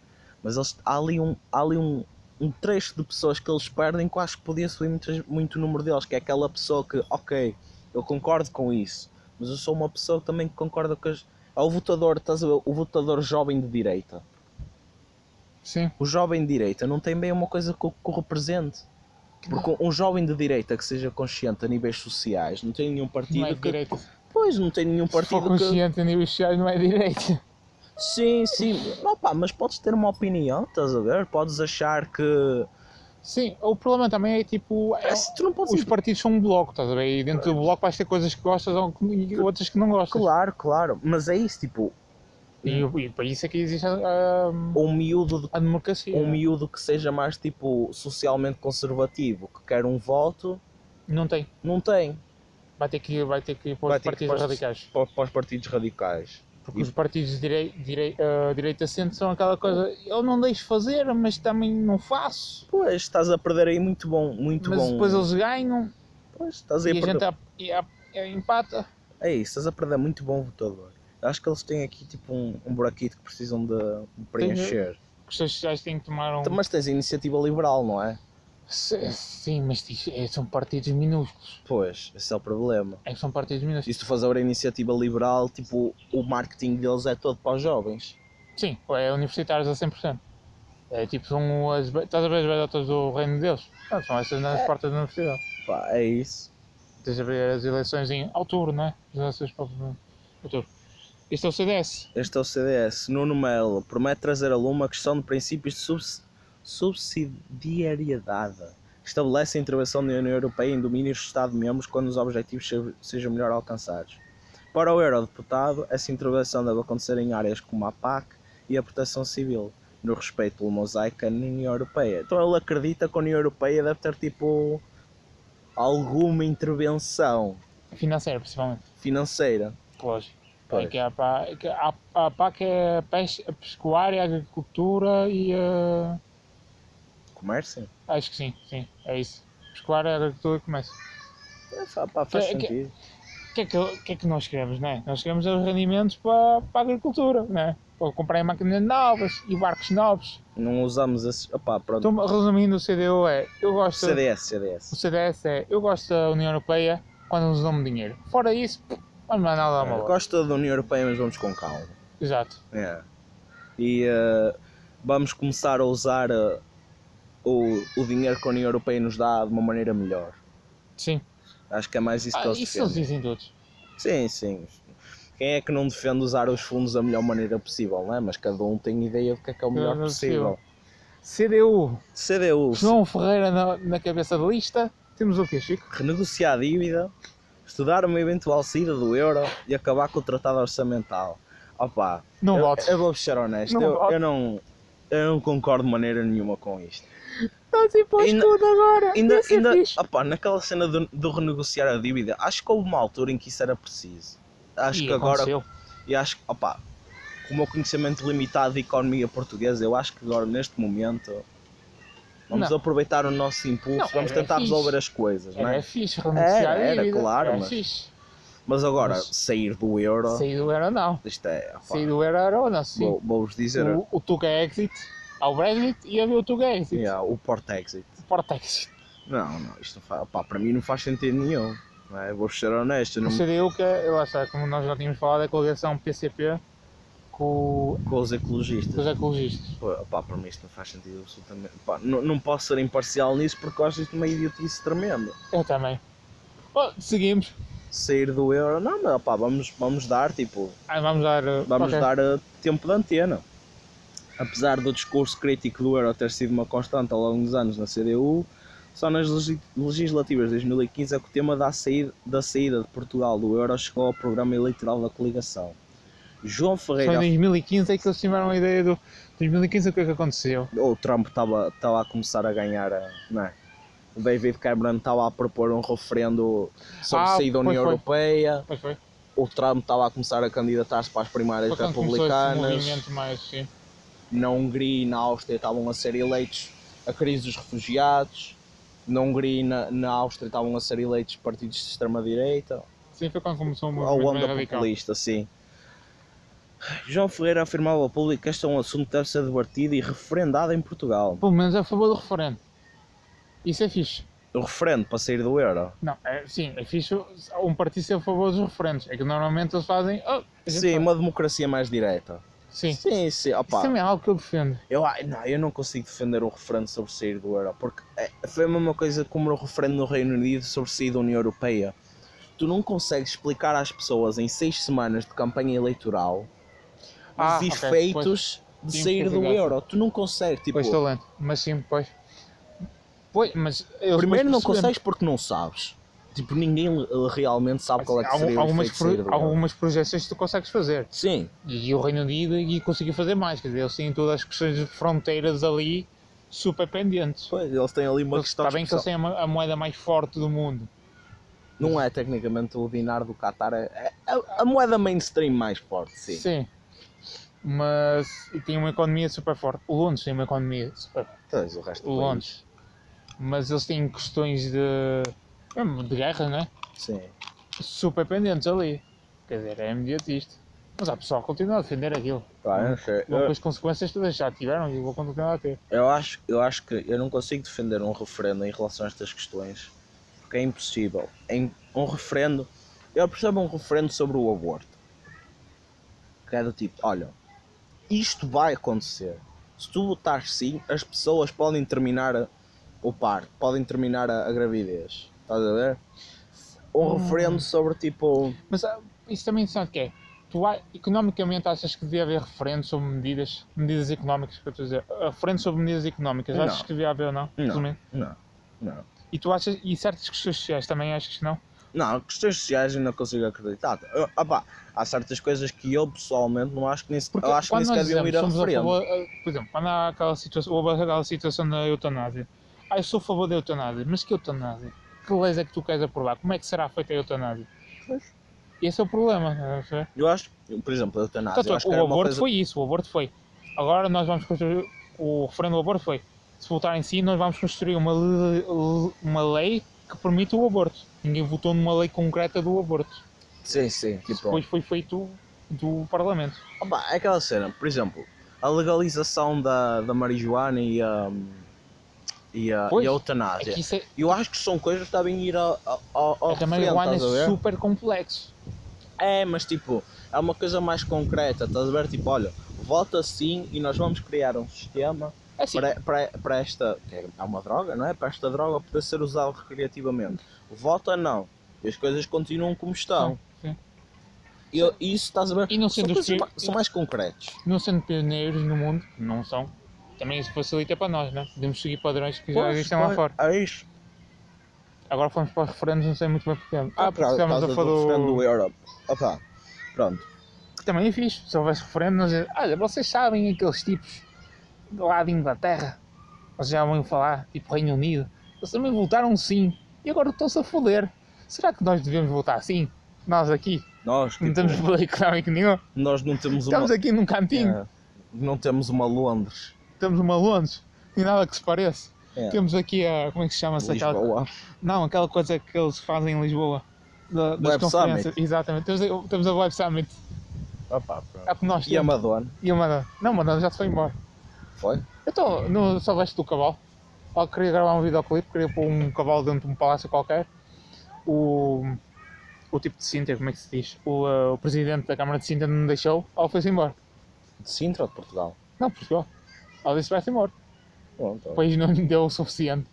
Speaker 3: Mas eles, há ali, um, há ali um, um trecho de pessoas que eles perdem que eu acho que podia subir muito, muito o número deles, que é aquela pessoa que, ok, eu concordo com isso, mas eu sou uma pessoa também que concorda com as. É o votador, estás a ver? O votador jovem de direita.
Speaker 4: Sim.
Speaker 3: O jovem de direita não tem bem uma coisa que o, que o represente. Porque um jovem de direita que seja consciente a níveis sociais não tem nenhum partido
Speaker 4: Não é
Speaker 3: que. Pois, não tem nenhum
Speaker 4: Se for
Speaker 3: partido que.
Speaker 4: consciente a níveis sociais, não é direita.
Speaker 3: Sim, sim. Opa, mas podes ter uma opinião, estás a ver? Podes achar que.
Speaker 4: Sim, o problema também é tipo. é- os partidos são um bloco, estás a ver? E dentro do bloco vais ter coisas que gostas e outras que não gostas.
Speaker 3: Claro, claro. Mas é isso, tipo,
Speaker 4: E, e para isso é que existe a, a,
Speaker 3: um miúdo, de-
Speaker 4: a democracia.
Speaker 3: um miúdo que seja mais tipo socialmente conservativo, que quer um voto,
Speaker 4: Não tem.
Speaker 3: não tem.
Speaker 4: Vai ter que ir, vai ter que ir para os
Speaker 3: que
Speaker 4: partidos radicais.
Speaker 3: Para, para os partidos radicais.
Speaker 4: Porque os partidos de direi, direi, ah, direita centro são aquela coisa, eu não deixo fazer, mas também não faço.
Speaker 3: Pois, estás a perder aí muito bom, muito
Speaker 4: mas
Speaker 3: bom.
Speaker 4: depois eles ganham
Speaker 3: Pois, estás
Speaker 4: e
Speaker 3: aí
Speaker 4: a
Speaker 3: a perder.
Speaker 4: gente a, e a- e empata.
Speaker 3: É isso, estás a perder muito bom votador. Acho que eles têm aqui tipo um, um buraquito que precisam de, preencher.
Speaker 4: Os sociais têm que tomar um.
Speaker 3: Mas tens a iniciativa liberal, não é?
Speaker 4: Sim, mas é, são partidos minúsculos.
Speaker 3: Pois, esse é o problema.
Speaker 4: É que são partidos
Speaker 3: E
Speaker 4: minúsculos.
Speaker 3: se tu fores a ver a iniciativa liberal, tipo, o marketing deles é todo para os jovens.
Speaker 4: Sim, é universitários a 100%. É tipo, são as. Estás a ver as bedotas do Reino de Deus? Ah, são essas nas portas da universidade.
Speaker 3: Pá, é isso.
Speaker 4: Tens a ver as eleições em outubro, não é? As eleições para outubro. Este é o CDS.
Speaker 3: Este é o CDS. Nuno Melo promete trazer a lume uma questão de princípios de subs- subsidiariedade. Estabelece a intervenção da União Europeia em domínios de Estado-membros quando os objetivos se- sejam melhor alcançados. Para o Eurodeputado, essa intervenção deve acontecer em áreas como a PAC e a proteção civil, no respeito pelo mosaico na União Europeia. Então ele acredita que a União Europeia deve ter tipo alguma intervenção
Speaker 4: Financeira, principalmente.
Speaker 3: financeira.
Speaker 4: Lógico.
Speaker 3: Pois.
Speaker 4: É que a, PA é a, a PAC é a, pes, a agricultura e a.
Speaker 3: Comércio?
Speaker 4: Acho que sim, sim, é isso. Pescoária, agricultura e comércio.
Speaker 3: É, pá, faz
Speaker 4: Que- que-
Speaker 3: sentido.
Speaker 4: O que, é que, o que é que nós queremos, não é? Nós queremos os rendimentos para, para a agricultura, não é? Para comprar máquinas novas e barcos novos.
Speaker 3: Não usamos esses. Opá, pronto.
Speaker 4: Então, resumindo, o CDU é. Eu gosto.
Speaker 3: CDS,
Speaker 4: O
Speaker 3: CDS.
Speaker 4: CDS é. Eu gosto da União Europeia quando nos dão dinheiro. Fora isso, não há nada a mal.
Speaker 3: Gosto da União Europeia, mas vamos com calma.
Speaker 4: Exato.
Speaker 3: É. E eh, vamos começar a usar eh, o, o dinheiro que a União Europeia nos dá de uma maneira melhor.
Speaker 4: Sim.
Speaker 3: Acho que é mais isso que
Speaker 4: Ah,
Speaker 3: eles
Speaker 4: isso eles
Speaker 3: defendem.
Speaker 4: dizem todos.
Speaker 3: Sim, sim. Quem é que não defende usar os fundos da melhor maneira possível, não é? Mas cada um tem ideia do que é que é o
Speaker 4: melhor
Speaker 3: possível.
Speaker 4: CDU.
Speaker 3: CDU,
Speaker 4: João Ferreira na, na cabeça da lista. Temos o quê, Chico?
Speaker 3: renegociar a dívida, estudar uma eventual saída do euro e acabar com o tratado orçamental. Opa,
Speaker 4: Não
Speaker 3: eu,
Speaker 4: votes.
Speaker 3: eu vou ser honesto,
Speaker 4: Não
Speaker 3: eu, eu não, eu não concordo de maneira nenhuma com isto.
Speaker 4: Estás a ir para o
Speaker 3: Ainda-
Speaker 4: escudo agora.
Speaker 3: Ainda,
Speaker 4: é
Speaker 3: ainda opa, naquela cena do, do renegociar a dívida, acho que houve uma altura em que isso era preciso. Acho
Speaker 4: E
Speaker 3: que agora,
Speaker 4: aconteceu.
Speaker 3: e acho que, opa, com o meu conhecimento limitado de economia portuguesa, eu acho que agora, neste momento, vamos
Speaker 4: Não.
Speaker 3: aproveitar o nosso impulso,
Speaker 4: Não,
Speaker 3: vamos
Speaker 4: era
Speaker 3: tentar
Speaker 4: fixe.
Speaker 3: resolver as coisas, não
Speaker 4: Era
Speaker 3: é?
Speaker 4: fixe renunciar
Speaker 3: Era,
Speaker 4: a
Speaker 3: era,
Speaker 4: dívida.
Speaker 3: claro,
Speaker 4: Era
Speaker 3: mas-
Speaker 4: fixe.
Speaker 3: Mas agora,
Speaker 4: Mas-
Speaker 3: sair do euro,
Speaker 4: Sair do euro não.
Speaker 3: isto é, opa,
Speaker 4: Sair do euro era ou não, sim.
Speaker 3: vou- vou-vos dizer,
Speaker 4: O, o Tuga Exit, ao Brexit e havia o Tuga Exit.
Speaker 3: yeah, o Port-Exit.
Speaker 4: Porta Exit.
Speaker 3: Não, não, isto não faz, opá, para mim não faz sentido nenhum. Não é? Vou ser honesto, eu
Speaker 4: O
Speaker 3: não,
Speaker 4: CDU, que é, lá está, como nós já tínhamos falado, é a coligação PCP com,
Speaker 3: com os ecologistas.
Speaker 4: com os ecologistas.
Speaker 3: Pô, opá, para mim isto não faz sentido absolutamente. Pá, não, não posso ser imparcial nisso porque eu acho isto uma idiotice tremenda.
Speaker 4: Eu também. Oh, seguimos.
Speaker 3: Sair do euro, não, mas opá, vamos, vamos dar, tipo,
Speaker 4: Ah, vamos dar. uh,
Speaker 3: vamos
Speaker 4: ok.
Speaker 3: dar uh, tempo de antena. Apesar do discurso crítico do euro ter sido uma constante ao longo dos anos na CDU, só nas legi- legislativas de 2015 é que o tema da saída, da saída de Portugal do euro chegou ao programa eleitoral da coligação. João
Speaker 4: Só em
Speaker 3: Ferreira,
Speaker 4: 2015 é que eles tiveram a ideia do. 2015 o que é que aconteceu?
Speaker 3: o Trump estava a começar a ganhar, a- não é? O David Cameron estava a propor um referendo sobre
Speaker 4: Ah,
Speaker 3: sair da União
Speaker 4: foi.
Speaker 3: Europeia.
Speaker 4: Pois foi.
Speaker 3: O Trump estava a começar a candidatar-se para as primárias
Speaker 4: esse
Speaker 3: republicanas.
Speaker 4: mais. Sim.
Speaker 3: Na Hungria e na Áustria estavam a ser eleitos a crise dos refugiados. Na Hungria e na, na Áustria estavam a ser eleitos partidos de extrema-direita.
Speaker 4: Sim, foi quando começou o movimento mais
Speaker 3: onda
Speaker 4: radical.
Speaker 3: populista, sim. João Ferreira afirmava ao público que este é um assunto que deve ser debatido e referendado em Portugal.
Speaker 4: Pelo menos é a favor do referendo. Isso é fixe.
Speaker 3: O referendo para sair do euro.
Speaker 4: Não, é, sim, é fixe um partido ser a favor dos referendos. É que normalmente eles fazem. Oh,
Speaker 3: Sim,
Speaker 4: faz.
Speaker 3: uma democracia mais direta.
Speaker 4: sim.
Speaker 3: Sim, sim.
Speaker 4: Isso
Speaker 3: Opa,
Speaker 4: também é algo que eu defendo.
Speaker 3: eu, não, eu não consigo defender um referendo sobre sair do euro, porque é- foi a mesma coisa como o referendo no Reino Unido sobre sair da União Europeia. Tu não consegues explicar às pessoas em seis semanas de campanha eleitoral
Speaker 4: Ah,
Speaker 3: os
Speaker 4: ok,
Speaker 3: efeitos de
Speaker 4: Sim,
Speaker 3: sair
Speaker 4: pois
Speaker 3: do
Speaker 4: exato.
Speaker 3: euro. Tu não consegues, tipo,
Speaker 4: Pois estou lento. Mas sim, pois. Pois, mas.
Speaker 3: primeiro não consegues porque não sabes. Tipo, ninguém uh, realmente sabe qual é que seria
Speaker 4: algumas,
Speaker 3: sair
Speaker 4: pro- algumas projeções tu consegues fazer.
Speaker 3: Sim,
Speaker 4: E o Reino Unido e conseguiu fazer mais. Quer dizer, eles têm todas as questões de fronteiras ali super pendentes.
Speaker 3: pois, eles têm ali uma
Speaker 4: Eles-
Speaker 3: questão
Speaker 4: Está bem que eles têm a, a moeda mais forte do mundo.
Speaker 3: Não é tecnicamente o dinar do Qatar, é, é a, a moeda mainstream mais forte, sim.
Speaker 4: Mas. E tem uma economia super forte. O Londres tem uma economia super forte.
Speaker 3: Tens o resto do
Speaker 4: O. Londres. Mas eles têm questões de. mesmo de guerra, né?
Speaker 3: Sim.
Speaker 4: Super pendentes ali. Quer dizer, é imediatista. Mas há pessoal que continua a defender aquilo.
Speaker 3: Pá, eu não sei.
Speaker 4: Logo
Speaker 3: Eu,
Speaker 4: as consequências todas já tiveram e vou continuar a ter.
Speaker 3: eu acho, eu acho que eu não consigo defender um referendo em relação a estas questões, porque é impossível. Em um referendo, eu percebo um referendo sobre o aborto. Que é do tipo, olha, isto vai acontecer. Se tu votares sim, as pessoas podem terminar o parto, podem terminar a, a gravidez. Estás a ver? Um
Speaker 4: Hum.
Speaker 3: referendo sobre tipo.
Speaker 4: Mas ah, isso também sabe o que é? Tu economicamente achas que devia haver referendo sobre medidas, medidas económicas, que eu estou a dizer, Ah, referendo sobre medidas económicas,
Speaker 3: Não.
Speaker 4: achas que devia haver ou não?
Speaker 3: Não.
Speaker 4: Resumindo.
Speaker 3: Não, não.
Speaker 4: E tu achas, e certas questões sociais também achas que não?
Speaker 3: Não, questões sociais eu não consigo acreditar. Eu, opá, há certas coisas que eu pessoalmente não acho que nem,
Speaker 4: Porque
Speaker 3: eu acho que nem sequer deviam ir a
Speaker 4: somos a
Speaker 3: referendo.
Speaker 4: favor, por exemplo, quando há aquela situação, houve aquela situação da eutanásia, ah, eu sou a favor da eutanásia, mas que eutanásia? Que leis é que tu queres aprovar? Como é que será feita a eutanásia?
Speaker 3: Pois.
Speaker 4: Esse é o problema, perceber?
Speaker 3: Eu acho, por exemplo, a eutanásia,
Speaker 4: é que o aborto
Speaker 3: coisa...
Speaker 4: foi isso, o aborto foi. Agora nós vamos construir, o referendo do aborto foi, se votarem sim, nós vamos construir uma, uma lei que permite o aborto. Ninguém votou numa lei concreta do aborto.
Speaker 3: Sim, sim, tipo...
Speaker 4: depois foi feito do Parlamento.
Speaker 3: Opá, é aquela cena, por exemplo, a legalização da, da marijuana e a, e a,
Speaker 4: Pois,
Speaker 3: e a
Speaker 4: É
Speaker 3: eutanásia.
Speaker 4: isso é,
Speaker 3: Eu acho que são coisas que devem ir ao, ao, ao
Speaker 4: é a
Speaker 3: referendo,
Speaker 4: marihuana é super complexo.
Speaker 3: É, mas tipo, é uma coisa mais concreta, estás a ver? Tipo, olha, vota sim e nós vamos criar um sistema
Speaker 4: É assim,
Speaker 3: para, para, para esta, é é uma droga, não é? Para esta droga poder ser usada recreativamente. Vota não. E as coisas continuam como estão.
Speaker 4: sim.
Speaker 3: E eu- e isso estás a ver?
Speaker 4: E não
Speaker 3: são,
Speaker 4: sendo
Speaker 3: coisas
Speaker 4: que-
Speaker 3: ma- são mais concretos.
Speaker 4: não sendo pioneiros no mundo, não são, também isso facilita para nós, né? Podemos seguir padrões que já existem lá fora.
Speaker 3: É isso.
Speaker 4: Agora fomos para os referendos, não sei muito bem porquê.
Speaker 3: Ah,
Speaker 4: Ah, porque
Speaker 3: por
Speaker 4: estamos a falar do...
Speaker 3: do Europe. Opa, pronto.
Speaker 4: que também é fixe. Se houvesse referendo, nós dizemos, olha, vocês sabem aqueles tipos lado de Inglaterra, vocês já vão falar, tipo Reino Unido, eles também votaram sim e agora estão-se a foder. Será que nós devemos votar sim? Nós aqui,
Speaker 3: Nós,
Speaker 4: não
Speaker 3: tipo,
Speaker 4: temos poder económico nenhum,
Speaker 3: nós não temos uma...
Speaker 4: estamos aqui num cantinho,
Speaker 3: É, não temos uma Londres.
Speaker 4: Temos uma Londres, e nada que se pareça.
Speaker 3: É.
Speaker 4: Temos aqui a, como é que se chama-se aquela...
Speaker 3: Lisboa.
Speaker 4: Não, aquela coisa que eles fazem em Lisboa. da- das
Speaker 3: Web
Speaker 4: conferências.
Speaker 3: Summit.
Speaker 4: Exatamente, temos, a- temos a Web Summit.
Speaker 3: Opa.
Speaker 4: É nós
Speaker 3: E a. Madonna?
Speaker 4: E a Madonna. Não, Madonna já se foi embora.
Speaker 3: Foi?
Speaker 4: Eu estou no Salveste do Cavalo. Ela queria gravar um videoclipe, queria pôr um cavalo dentro de um palácio qualquer. O, o tipo de Sintra, como é que se diz? O, eh, o presidente da Câmara de Sintra não deixou, ela foi-se embora.
Speaker 3: De Sintra ou de Portugal?
Speaker 4: Não, Portugal. Disse vai-se embora.
Speaker 3: Pronto.
Speaker 4: O país não lhe deu o suficiente.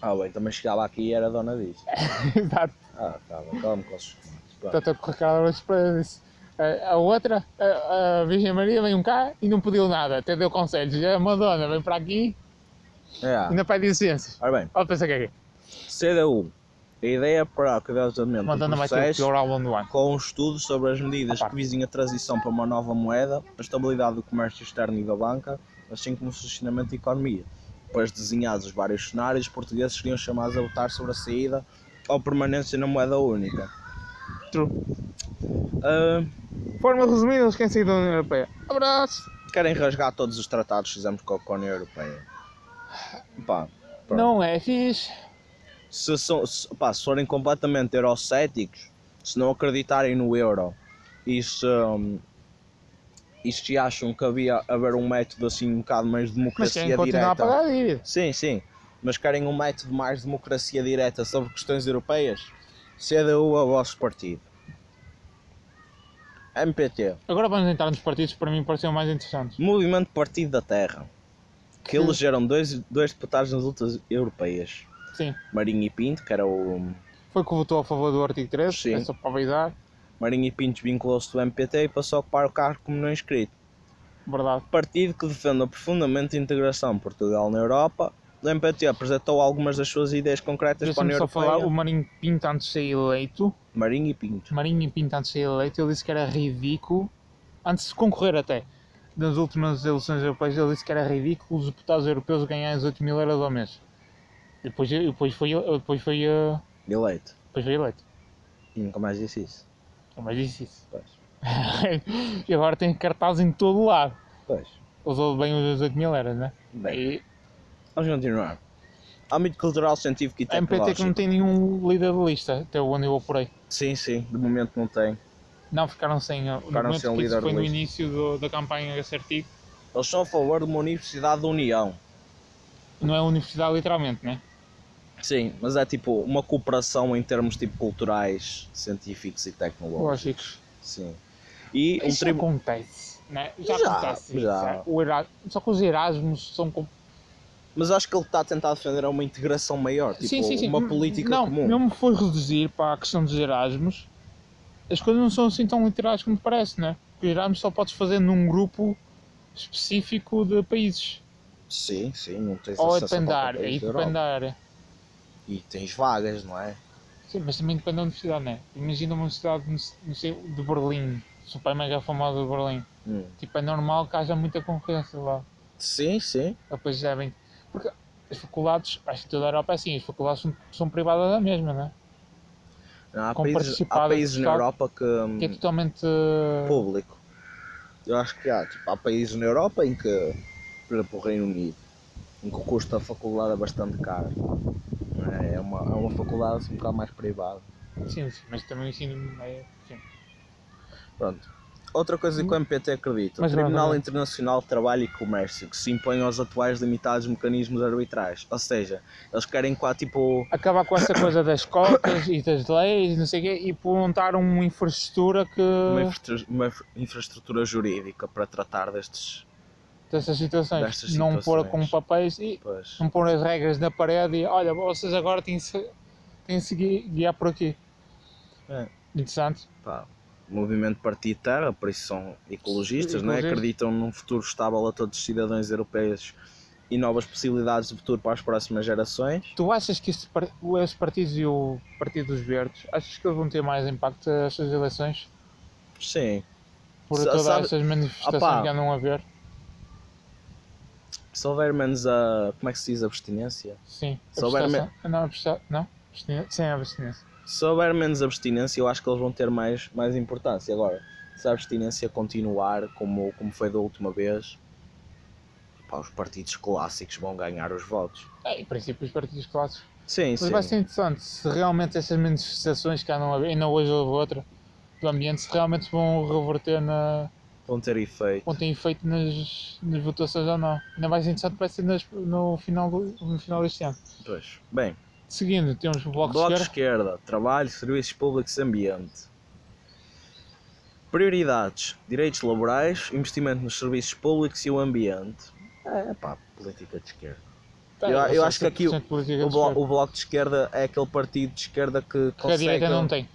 Speaker 3: Ah, bem, também chegava aqui e era dona disso. (laughs)
Speaker 4: Exato.
Speaker 3: Ah, bem, calma com os.
Speaker 4: Portanto, com aquela hora surpresa disse. "Eh, A outra, a, a Virgem Maria, veio cá e não pediu nada, até deu conselhos. A Madonna vem para aqui
Speaker 3: É.
Speaker 4: e não pede licenças.
Speaker 3: Ora bem,
Speaker 4: Ela pensa que é quê?
Speaker 3: CDU, A ideia é para o
Speaker 4: Mandando vai ter o
Speaker 3: processo
Speaker 4: pior álbum do ano.
Speaker 3: com um estudo sobre as medidas que visem a transição para uma nova moeda, a estabilidade do comércio externo e da banca, assim como o funcionamento da economia. Depois de desenhados os vários cenários, os portugueses seriam chamados a votar sobre a saída ou permanência na moeda única.
Speaker 4: True.
Speaker 3: Ah,
Speaker 4: Forma resumida, eles querem sair da União Europeia. Abraço!
Speaker 3: querem rasgar todos os tratados que fizemos com a União Europeia. Pá.
Speaker 4: Não é fixe.
Speaker 3: se, são- se- pá, se forem completamente eurocéticos, se não acreditarem no euro e se, hum, e se acham que havia haver um método assim um bocado mais de
Speaker 4: Mas
Speaker 3: democracia
Speaker 4: a
Speaker 3: direta.
Speaker 4: pagar a dívida.
Speaker 3: Sim, sim, mas querem um método mais de democracia direta sobre questões europeias, CDU é o vosso partido. MPT,
Speaker 4: Agora vamos entrar nos partidos que para mim pareciam mais interessantes.
Speaker 3: Movimento Partido da Terra, que
Speaker 4: Sim.
Speaker 3: elegeram dois, dois deputados nas lutas europeias,
Speaker 4: Sim.
Speaker 3: Marinho e Pinto, que era o
Speaker 4: Foi que votou a favor do artigo 13,
Speaker 3: Sim.
Speaker 4: é só para avisar.
Speaker 3: Marinho e Pinto vinculou-se do MPT e passou a ocupar o cargo como não inscrito.
Speaker 4: Verdade.
Speaker 3: Partido que defende profundamente a integração de Portugal na Europa, o MPT apresentou algumas das suas ideias concretas para a União
Speaker 4: só
Speaker 3: Europeia.
Speaker 4: falar, o Marinho Pinto antes de ser eleito,
Speaker 3: Marinho e Pinto.
Speaker 4: Marinho Pinto antes de ser eleito, ele disse que era ridículo, antes de concorrer até, nas últimas eleições europeias, ele disse que era ridículo os deputados europeus ganharem 18 mil euros ao mês. E depois, e depois, foi, depois, foi, eh,
Speaker 3: Eleito.
Speaker 4: depois foi eleito.
Speaker 3: E nunca mais disse isso.
Speaker 4: Mas disse isso.
Speaker 3: Pois. (laughs)
Speaker 4: e agora tem cartazes em todo o lado.
Speaker 3: Pois.
Speaker 4: Usou bem os 18 mil euros, né?
Speaker 3: Bem,
Speaker 4: E
Speaker 3: vamos continuar. Âmbito cultural, científico e
Speaker 4: a MPT que
Speaker 3: tecnológico.
Speaker 4: não tem nenhum líder de lista, até onde eu apurei.
Speaker 3: Sim, sim, de momento não tem.
Speaker 4: Não, ficaram sem. no
Speaker 3: Ficaram sem um
Speaker 4: isso
Speaker 3: líder
Speaker 4: foi
Speaker 3: de
Speaker 4: no
Speaker 3: lista.
Speaker 4: início do- da campanha desse artigo.
Speaker 3: Eles são a favor de uma Universidade da União.
Speaker 4: Não é universidade literalmente, né?
Speaker 3: Sim, mas é tipo uma cooperação em termos tipo culturais, científicos e tecnológicos.
Speaker 4: Lógicos.
Speaker 3: Sim. E um
Speaker 4: Isso
Speaker 3: tribo...
Speaker 4: acontece, né? Já,
Speaker 3: Já,
Speaker 4: acontece.
Speaker 3: já.
Speaker 4: Era- Só que os Erasmus são.
Speaker 3: Mas acho que ele está a tentar defender uma integração maior, tipo
Speaker 4: sim, sim, sim.
Speaker 3: uma política
Speaker 4: não,
Speaker 3: comum.
Speaker 4: Não me foi reduzir para a questão dos Erasmus. As coisas não são assim tão literais como parece, né? Porque Erasmus só podes fazer num grupo específico de países.
Speaker 3: Sim, sim, não tens
Speaker 4: Ou
Speaker 3: acesso a
Speaker 4: depende da
Speaker 3: E tens vagas, não é?
Speaker 4: Sim, mas também depende da universidade, né? Imagina uma universidade não sei- de Berlim, super mega famosa de Berlim.
Speaker 3: Hum.
Speaker 4: Tipo, é normal que haja muita concorrência lá.
Speaker 3: Sim, sim.
Speaker 4: Depois devem. Porque as faculdades, acho que toda a Europa é assim, as faculdades são, são privadas da mesma, né?
Speaker 3: Não, há
Speaker 4: Com
Speaker 3: países, há países na Europa que hum,
Speaker 4: Que é totalmente. uh,
Speaker 3: público. Eu acho que há, tipo, há países na Europa em que, por exemplo, o Reino Unido, em que o custo da faculdade é bastante caro. Não é? Uma, é uma faculdade assim, um bocado mais privada.
Speaker 4: Sim, sim, mas também o ensino é. Sim.
Speaker 3: Pronto. Outra coisa que o MPT acredita,
Speaker 4: Mas
Speaker 3: o Tribunal
Speaker 4: vai.
Speaker 3: Internacional de Trabalho e Comércio, que se impõe aos atuais limitados mecanismos arbitrais. Ou seja, eles querem quase tipo.
Speaker 4: Acabar com essa coisa das cotas e das leis, não sei o quê, e montar uma infraestrutura que.
Speaker 3: Uma, infra- uma infra- infraestrutura jurídica para tratar destes.
Speaker 4: Dessas situações.
Speaker 3: Destas
Speaker 4: não pôr
Speaker 3: situações.
Speaker 4: com papéis e
Speaker 3: Pois.
Speaker 4: não pôr as regras na parede e olha, vocês agora têm -se, têm -se gui- guiar por aqui.
Speaker 3: É.
Speaker 4: Interessante.
Speaker 3: Pá, movimento Partido Terra, por isso são ecologistas, não é? Acreditam num futuro estável a todos os cidadãos europeus e novas possibilidades de futuro para as próximas gerações.
Speaker 4: Tu achas que estes partidos e o Partido dos Verdes, achas que eles vão ter mais impacto nestas eleições?
Speaker 3: Sim.
Speaker 4: Por todas estas manifestações
Speaker 3: Opá.
Speaker 4: que andam a ver?
Speaker 3: Se houver menos a. como é que se diz? Abstinência?
Speaker 4: Sim.
Speaker 3: Se houver
Speaker 4: Abstenção- Não, não? Abstinência? Sem abstinência.
Speaker 3: Se houver menos abstinência, eu acho que eles vão ter mais, mais importância. Agora, se a abstinência continuar como, como foi da última vez, pá, os partidos clássicos vão ganhar os votos.
Speaker 4: É, em princípio, os partidos clássicos.
Speaker 3: Sim,
Speaker 4: Mas
Speaker 3: sim.
Speaker 4: vai ser interessante se realmente essas manifestações que andam a ver, ainda hoje houve outra, do ambiente, se realmente vão reverter na.
Speaker 3: Vão ter efeito.
Speaker 4: vão ter efeito nas, nas votações ou não. Ainda mais interessante vai ser nas- no, final do, no final deste ano.
Speaker 3: Pois. Bem,
Speaker 4: Seguindo, temos o Bloco,
Speaker 3: Bloco
Speaker 4: de Esquerda.
Speaker 3: esquerda, trabalho, serviços públicos e ambiente. Prioridades, direitos laborais, investimento nos serviços públicos e o ambiente. É pá, política de esquerda.
Speaker 4: Tá,
Speaker 3: eu- eu acho que aqui
Speaker 4: 100% política de
Speaker 3: O, blo-
Speaker 4: esquerda.
Speaker 3: o bloco de esquerda é aquele partido de esquerda que
Speaker 4: que a
Speaker 3: consegue...
Speaker 4: direita não tem.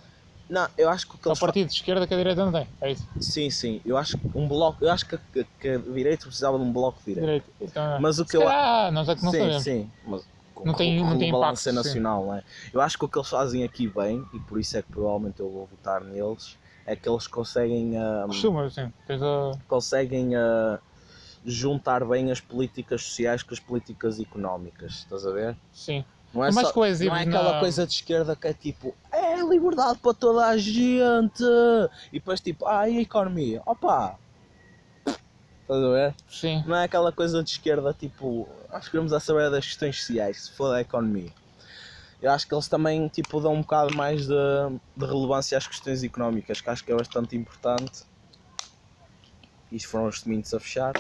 Speaker 3: Não, eu acho que o que eles
Speaker 4: partido de esquerda que a direita não tem. É isso.
Speaker 3: Sim, sim, eu acho que um bloco, eu acho que, que, que a direita precisava de um bloco de direita.
Speaker 4: Direita. Então,
Speaker 3: Mas o que eu
Speaker 4: calhar, nós é que não
Speaker 3: sim,
Speaker 4: sabemos.
Speaker 3: sim, mas com,
Speaker 4: Não tem-
Speaker 3: com,
Speaker 4: não tem impacto, sim.
Speaker 3: nacional, não é? Eu acho que o que eles fazem aqui bem, e por isso é que provavelmente eu vou votar neles, é que eles conseguem, ah,
Speaker 4: Costuma. Tens a...
Speaker 3: conseguem ah, juntar bem as políticas sociais com as políticas económicas, estás a ver?
Speaker 4: Sim.
Speaker 3: Não é,
Speaker 4: É mais
Speaker 3: só-
Speaker 4: coesivo
Speaker 3: não é aquela
Speaker 4: na-
Speaker 3: coisa de esquerda que é tipo, é liberdade para toda a gente, e depois tipo, ah, e a economia? Opa! Estás a ver?
Speaker 4: Sim.
Speaker 3: Não é aquela coisa de esquerda tipo, nós queremos a saber das questões sociais, se for da economia. Eu acho que eles também tipo, dão um bocado mais de, de relevância às questões económicas, que acho que é bastante importante. Isto foram os domingos a fechar.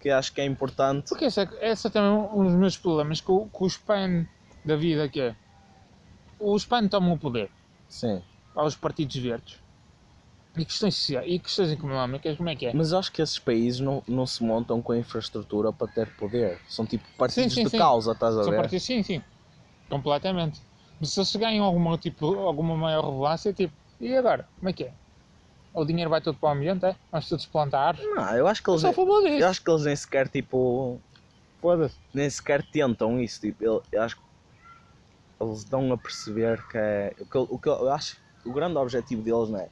Speaker 3: Que acho que é importante.
Speaker 4: Porque esse é, é também um dos meus problemas com, com o spam da vida, que é... O spam toma o poder
Speaker 3: Sim.
Speaker 4: aos partidos verdes. E questões sociais, e questões económicas, como é que é?
Speaker 3: Mas eu acho que esses países não, não se montam com a infraestrutura para ter poder. São tipo partidos
Speaker 4: sim,
Speaker 3: de
Speaker 4: sim.
Speaker 3: causa, estás a
Speaker 4: São
Speaker 3: ver?
Speaker 4: partidos, sim, sim. Completamente. Mas se eles ganham alguma, tipo, alguma maior relevância, tipo, e agora? Como é que é? O dinheiro vai todo para o ambiente, é? Vamos todos plantar?
Speaker 3: Não, eu acho que
Speaker 4: Eu
Speaker 3: eles,
Speaker 4: disso.
Speaker 3: eu acho que eles nem sequer tipo.
Speaker 4: Foda-se.
Speaker 3: nem sequer tentam isso. Tipo, eu, eu acho que eles dão a perceber que é. O que, eu- o que eu acho o grande objetivo deles não é.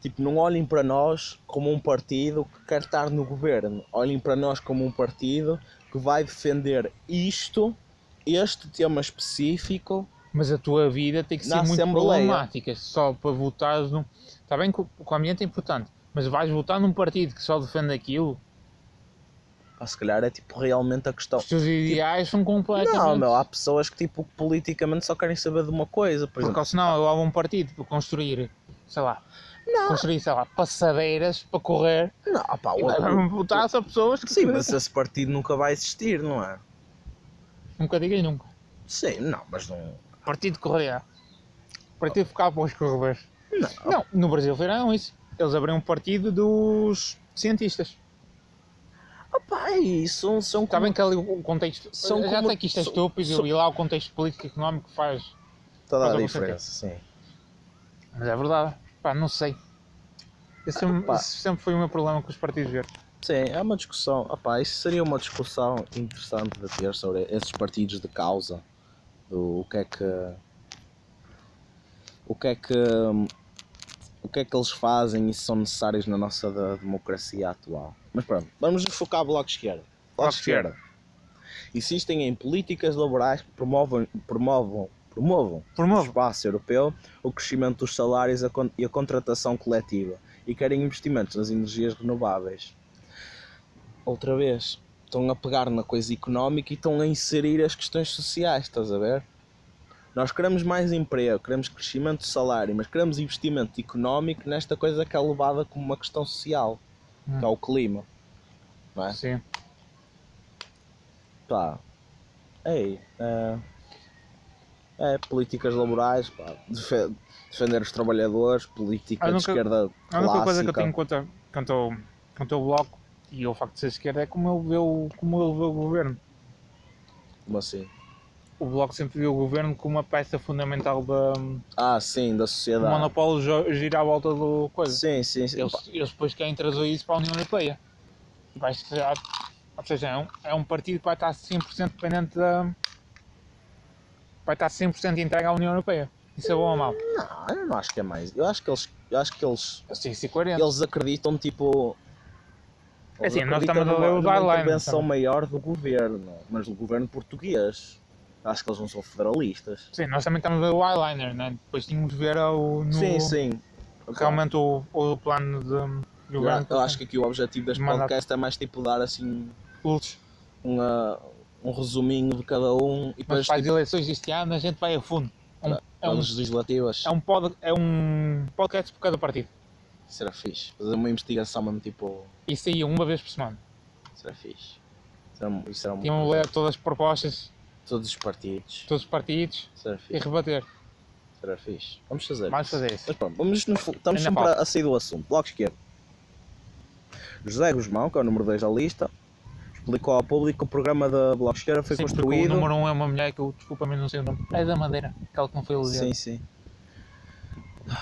Speaker 3: Tipo, não olhem para nós como um partido que quer estar no governo. Olhem para nós como um partido que vai defender isto, este tema específico.
Speaker 4: Mas a tua vida tem que ser muito
Speaker 3: Assembleia.
Speaker 4: problemática. Só para votares num. Está bem que o ambiente é importante, mas vais votar num partido que só defende aquilo,
Speaker 3: Pá, se calhar é tipo realmente a questão.
Speaker 4: os teus ideais são completamente.
Speaker 3: Não, meu, há pessoas que tipo politicamente só querem saber de uma coisa. Por exemplo,
Speaker 4: Porque senão eu há um partido para construir, sei lá,
Speaker 3: não,
Speaker 4: construir, sei lá, passadeiras para correr
Speaker 3: não, pá, o-
Speaker 4: vai votar só pessoas que
Speaker 3: Sim, (laughs) mas esse partido nunca vai existir, não é?
Speaker 4: nunca digas nunca.
Speaker 3: Sim, não, mas não.
Speaker 4: Partido Correia. Partido ficar para os corredores.
Speaker 3: Não,
Speaker 4: Não, no Brasil fizeram isso. Eles abriram um partido dos cientistas.
Speaker 3: Opa, é isso, são
Speaker 4: Está
Speaker 3: como-
Speaker 4: bem que ali o contexto.
Speaker 3: São
Speaker 4: já
Speaker 3: como-
Speaker 4: sei que isto é
Speaker 3: são-
Speaker 4: estúpido
Speaker 3: são-
Speaker 4: e lá o contexto político e económico faz.
Speaker 3: toda
Speaker 4: faz
Speaker 3: a diferença, sim.
Speaker 4: Mas é verdade. Pá, não sei. Esse, é esse sempre foi o meu problema com os partidos verdes.
Speaker 3: Sim, é uma discussão. Opa, isso seria uma discussão interessante de ter sobre esses partidos de causa. Do o que é que. O que é que. O que é que eles fazem e se são necessários na nossa democracia atual. Mas pronto, vamos focar Bloco Esquerda. Bloco
Speaker 4: Bloco
Speaker 3: de
Speaker 4: Esquerda.
Speaker 3: Insistem em políticas laborais que promovam, promovam, promovam no
Speaker 4: Promove.
Speaker 3: espaço europeu o crescimento dos salários e a contratação coletiva e querem investimentos nas energias renováveis. Outra vez, estão a pegar na coisa económica e estão a inserir as questões sociais, estás a ver? Nós queremos mais emprego, queremos crescimento de salário, mas queremos investimento económico nesta coisa que é levada como uma questão social, que é o clima. Não é?
Speaker 4: Sim.
Speaker 3: Pá, ei, é, é, políticas laborais, pá, defe- defender os trabalhadores, política
Speaker 4: A
Speaker 3: de
Speaker 4: única-
Speaker 3: esquerda
Speaker 4: A única coisa que eu tenho contra, quanto, ao, quanto ao bloco e ao facto de ser esquerda é como ele vê o, como ele vê o governo.
Speaker 3: Como assim?
Speaker 4: O bloco sempre viu o governo como uma peça fundamental da
Speaker 3: Ah, sim, da sociedade.
Speaker 4: monopólio jo- gira à volta do coisa.
Speaker 3: Sim, sim, sim.
Speaker 4: Eles, eles depois querem trazer isso para a União Europeia. Vai ser, ou seja, é um, é um partido que vai estar 100% dependente da. vai estar 100% entregue à União Europeia. Isso é bom ou mau?
Speaker 3: Não, eu não acho que é mais. Eu acho que eles, eu acho que eles,
Speaker 4: Assim, se coerente.
Speaker 3: eles acreditam tipo.
Speaker 4: É assim,
Speaker 3: eles
Speaker 4: nós
Speaker 3: acreditam
Speaker 4: estamos a ler os
Speaker 3: numa
Speaker 4: guidelines,
Speaker 3: intervenção maior do governo, mas do governo português. Acho que eles não são federalistas.
Speaker 4: Sim, nós também estamos a ver o eyeliner, né? Depois tínhamos de ver o, no,
Speaker 3: Sim, sim.
Speaker 4: realmente o, o plano de
Speaker 3: Eu,
Speaker 4: governo.
Speaker 3: eu acho que aqui o objetivo deste
Speaker 4: Mandato.
Speaker 3: podcast é mais tipo dar assim uma, um resuminho de cada um e
Speaker 4: Mas
Speaker 3: depois
Speaker 4: para as
Speaker 3: tipo,
Speaker 4: eleições deste ano a gente vai a fundo. É um, é um,
Speaker 3: legislativas.
Speaker 4: é um, pod, é um podcast por cada partido.
Speaker 3: Será fixe. Fazer uma investigação mesmo tipo.
Speaker 4: Isso aí uma vez por semana.
Speaker 3: Será fixe. Era, isso era um-
Speaker 4: Tinham ler todas as propostas,
Speaker 3: todos os partidos.
Speaker 4: todos os partidos
Speaker 3: Será
Speaker 4: e
Speaker 3: fixe.
Speaker 4: rebater.
Speaker 3: Será fixe. Vamos fazer.
Speaker 4: Vamos
Speaker 3: isso.
Speaker 4: fazer isso.
Speaker 3: Mas pronto, vamos nos, estamos sempre a, a sair do assunto. Bloco esquerdo. José Guzmão, que é o número 2 da lista, explicou ao público que o programa da Bloco Esquerda foi
Speaker 4: Sim,
Speaker 3: construído.
Speaker 4: O número 1 um é uma mulher que eu, desculpa, mas não sei o nome. É da Madeira, aquela que não foi elegida.
Speaker 3: Sim, sim.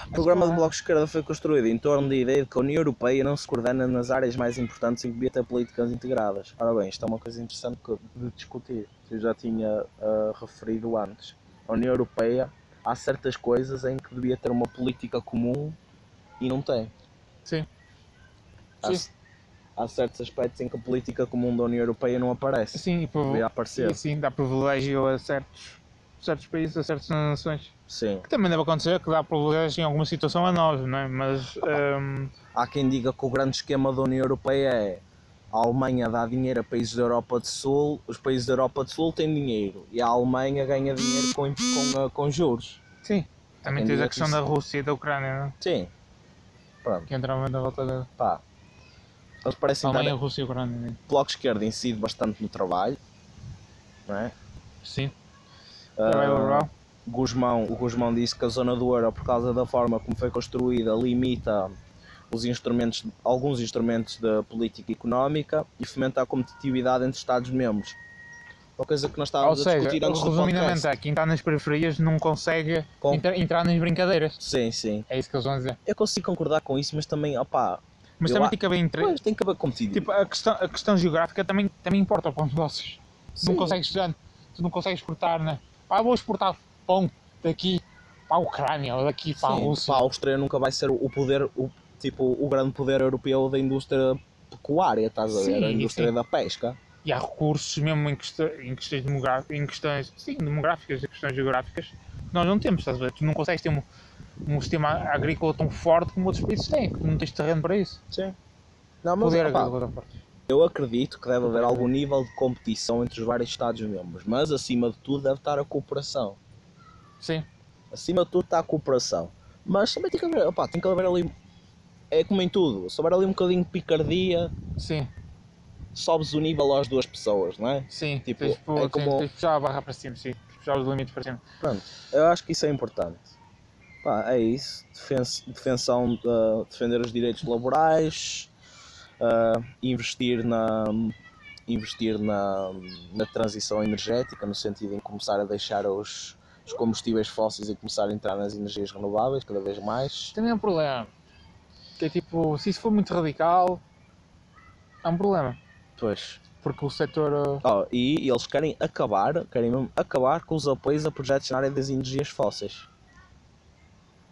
Speaker 3: O programa do Bloco de Esquerda foi construído em torno da ideia de que a União Europeia não se coordena nas áreas mais importantes em que devia ter políticas integradas. Ora bem, isto é uma coisa interessante de discutir. Que eu já tinha ah, referido antes. A União Europeia, há certas coisas em que devia ter uma política comum e não tem.
Speaker 4: Sim.
Speaker 3: Há,
Speaker 4: Sim.
Speaker 3: há certos aspectos em que a política comum da União Europeia não aparece.
Speaker 4: Sim, e,
Speaker 3: Devia aparecer.
Speaker 4: e sim, dá privilégio a certos, certos países, a certas nações.
Speaker 3: Sim.
Speaker 4: Que também deve acontecer que dá privilégio em alguma situação a nós, não é? Mas hum,
Speaker 3: Há quem diga que o grande esquema da União Europeia é a Alemanha dá dinheiro a países da Europa do Sul, os países da Europa do Sul têm dinheiro e a Alemanha ganha dinheiro com, com, ah, com juros.
Speaker 4: sim, também tens a
Speaker 3: que
Speaker 4: questão
Speaker 3: isso-
Speaker 4: da Rússia e da Ucrânia, não é?
Speaker 3: Sim. Pronto,
Speaker 4: que entravam na volta da
Speaker 3: pá. Eles parecem
Speaker 4: Alemanha,
Speaker 3: estar.
Speaker 4: Rússia e Ucrânia. né?
Speaker 3: O Bloco Esquerdo incide bastante no trabalho. Não é?
Speaker 4: Sim, trabalho rural.
Speaker 3: Guzmão, o Guzmão disse que a zona do euro, por causa da forma como foi construída, limita os instrumentos, alguns instrumentos da política económica e fomenta a competitividade entre Estados-membros. Uma coisa que nós
Speaker 4: Ou
Speaker 3: estávamos a
Speaker 4: seja,
Speaker 3: discutir antes
Speaker 4: resumidamente, é, quem está nas periferias não consegue
Speaker 3: Com-
Speaker 4: entra- entrar nas brincadeiras.
Speaker 3: Sim, sim.
Speaker 4: É isso que eles vão dizer.
Speaker 3: Eu consigo concordar com isso, mas também, opá,
Speaker 4: Mas também
Speaker 3: a-
Speaker 4: tem que haver entre...
Speaker 3: pois, tem que haver competitividade.
Speaker 4: Tipo, a questão, a questão geográfica também, também importa para os negócios. Tu não
Speaker 3: Sim.
Speaker 4: consegues tu não consegues exportar, né? Pá, vou exportar pão daqui para a Ucrânia ou daqui para a
Speaker 3: Sim,
Speaker 4: Rússia.
Speaker 3: pá, a Áustria nunca vai ser o poder, o, tipo, o grande poder europeu da indústria pecuária, estás a ver?
Speaker 4: Sim,
Speaker 3: a indústria
Speaker 4: sim.
Speaker 3: da pesca.
Speaker 4: E há recursos mesmo em, em questões demográficas, em questões, sim, demográficas e questões geográficas que nós não temos, estás a ver? Tu não consegues ter um, um sistema agrícola tão forte como outros países têm, que não tens terreno para isso.
Speaker 3: Sim. Não, mas,
Speaker 4: Poder agrícola.
Speaker 3: Eu acredito que deve haver algum nível de competição entre os vários Estados-membros, mas acima de tudo deve estar a cooperação.
Speaker 4: Sim,
Speaker 3: Acima de tudo está a cooperação. Mas também tem que haver, opá, tem que haver ali. É como em tudo, se houver ali um bocadinho de picardia,
Speaker 4: sim,
Speaker 3: sobes o nível às duas pessoas, não é?
Speaker 4: sim.
Speaker 3: Tipo,
Speaker 4: tens,
Speaker 3: é como-
Speaker 4: tens de puxar a barra para cima, sim. Tens de puxar os limites para cima.
Speaker 3: Pronto, eu acho que isso é importante. Pá, é isso. Defen- defensão, de, defender os direitos laborais, ah, investir na investir na, na transição energética, no sentido em começar a deixar os, os combustíveis fósseis e começar a entrar nas energias renováveis cada vez mais.
Speaker 4: Também é um problema. Que é tipo, se isso for muito radical, é um problema.
Speaker 3: Pois.
Speaker 4: Porque o setor. uh,
Speaker 3: Oh, e eles querem acabar, querem mesmo acabar com os apoios a projetos na área das energias fósseis.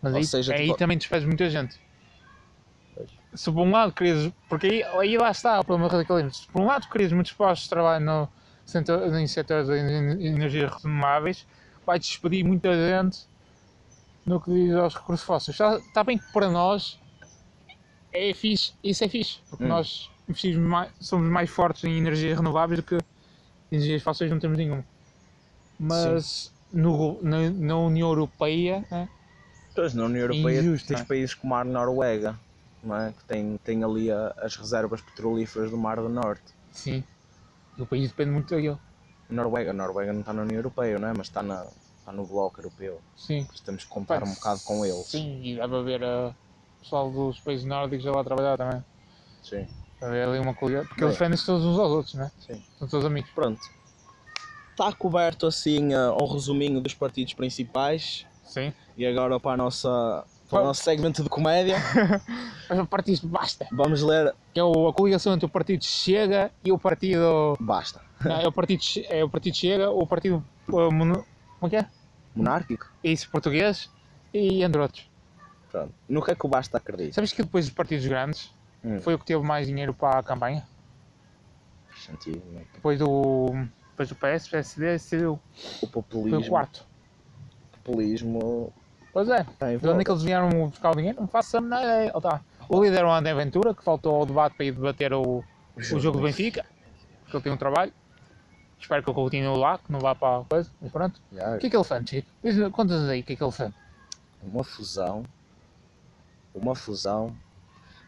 Speaker 4: Mas
Speaker 3: Ou
Speaker 4: aí,
Speaker 3: seja,
Speaker 4: aí
Speaker 3: tipo-
Speaker 4: também despedes muita gente.
Speaker 3: Pois.
Speaker 4: Se por um lado querias. Porque aí, aí lá está o problema do radicalismo. Se por um lado querias muitos postos de trabalho no setor, em setores de en- energias renováveis, vai despedir muita gente no que diz aos recursos fósseis. Está, está bem que para nós é fixe, isso é fixe, porque
Speaker 3: Hum.
Speaker 4: nós investimos mais, somos mais fortes em energias renováveis do que energias fósseis, não temos nenhuma. Mas no, na, na União Europeia. né,
Speaker 3: Pois, na União Europeia
Speaker 4: injusto,
Speaker 3: tens
Speaker 4: é?
Speaker 3: países como a Noruega, não é? que tem, tem ali a- as reservas petrolíferas do Mar do Norte.
Speaker 4: Sim. E o país depende muito daquilo.
Speaker 3: Noruega, a Noruega não está na União Europeia, não é? mas está, na, está no Bloco Europeu.
Speaker 4: Sim.
Speaker 3: Temos que contar um bocado com eles.
Speaker 4: Sim, e deve haver uh, pessoal dos países nórdicos a lá trabalhar também.
Speaker 3: Sim.
Speaker 4: Haver ali uma coisa. Porque eles defendem-se todos uns aos outros, né?
Speaker 3: Sim.
Speaker 4: São todos amigos.
Speaker 3: Pronto. Está coberto assim uh, um resuminho dos partidos principais.
Speaker 4: Sim.
Speaker 3: E agora para, a nossa, para o nosso segmento de comédia, (laughs)
Speaker 4: Mas o partido basta.
Speaker 3: vamos ler.
Speaker 4: Que é o- a coligação entre o partido Chega e o partido.
Speaker 3: Basta.
Speaker 4: Não, é, o partido, Che- é o partido Chega, o partido. uh, mono- como é que é?
Speaker 3: Monárquico?
Speaker 4: Isso, português e entre outros.
Speaker 3: Pronto. No que é que o Basta acredita?
Speaker 4: Sabes que depois dos partidos grandes
Speaker 3: Hum.
Speaker 4: foi o que teve mais dinheiro para a campanha?
Speaker 3: Faz sentido, não é?
Speaker 4: Depois do. Depois do PS, PSD, foi
Speaker 3: O
Speaker 4: o
Speaker 3: populismo.
Speaker 4: quarto.
Speaker 3: populismo
Speaker 4: Pois é.
Speaker 3: tem
Speaker 4: De onde é que eles vieram buscar o dinheiro? Não faço a menor ideia. Oh, tá. O líder é o André Ventura, que faltou ao debate para ir debater o, o jogo do Benfica, porque ele tem um trabalho. Espero que ele continue lá, que não vá para a coisa, mas pronto.
Speaker 3: Já,
Speaker 4: O que é que ele fez, Chico? Conta-nos aí o que é que ele fez.
Speaker 3: uma fusão, uma fusão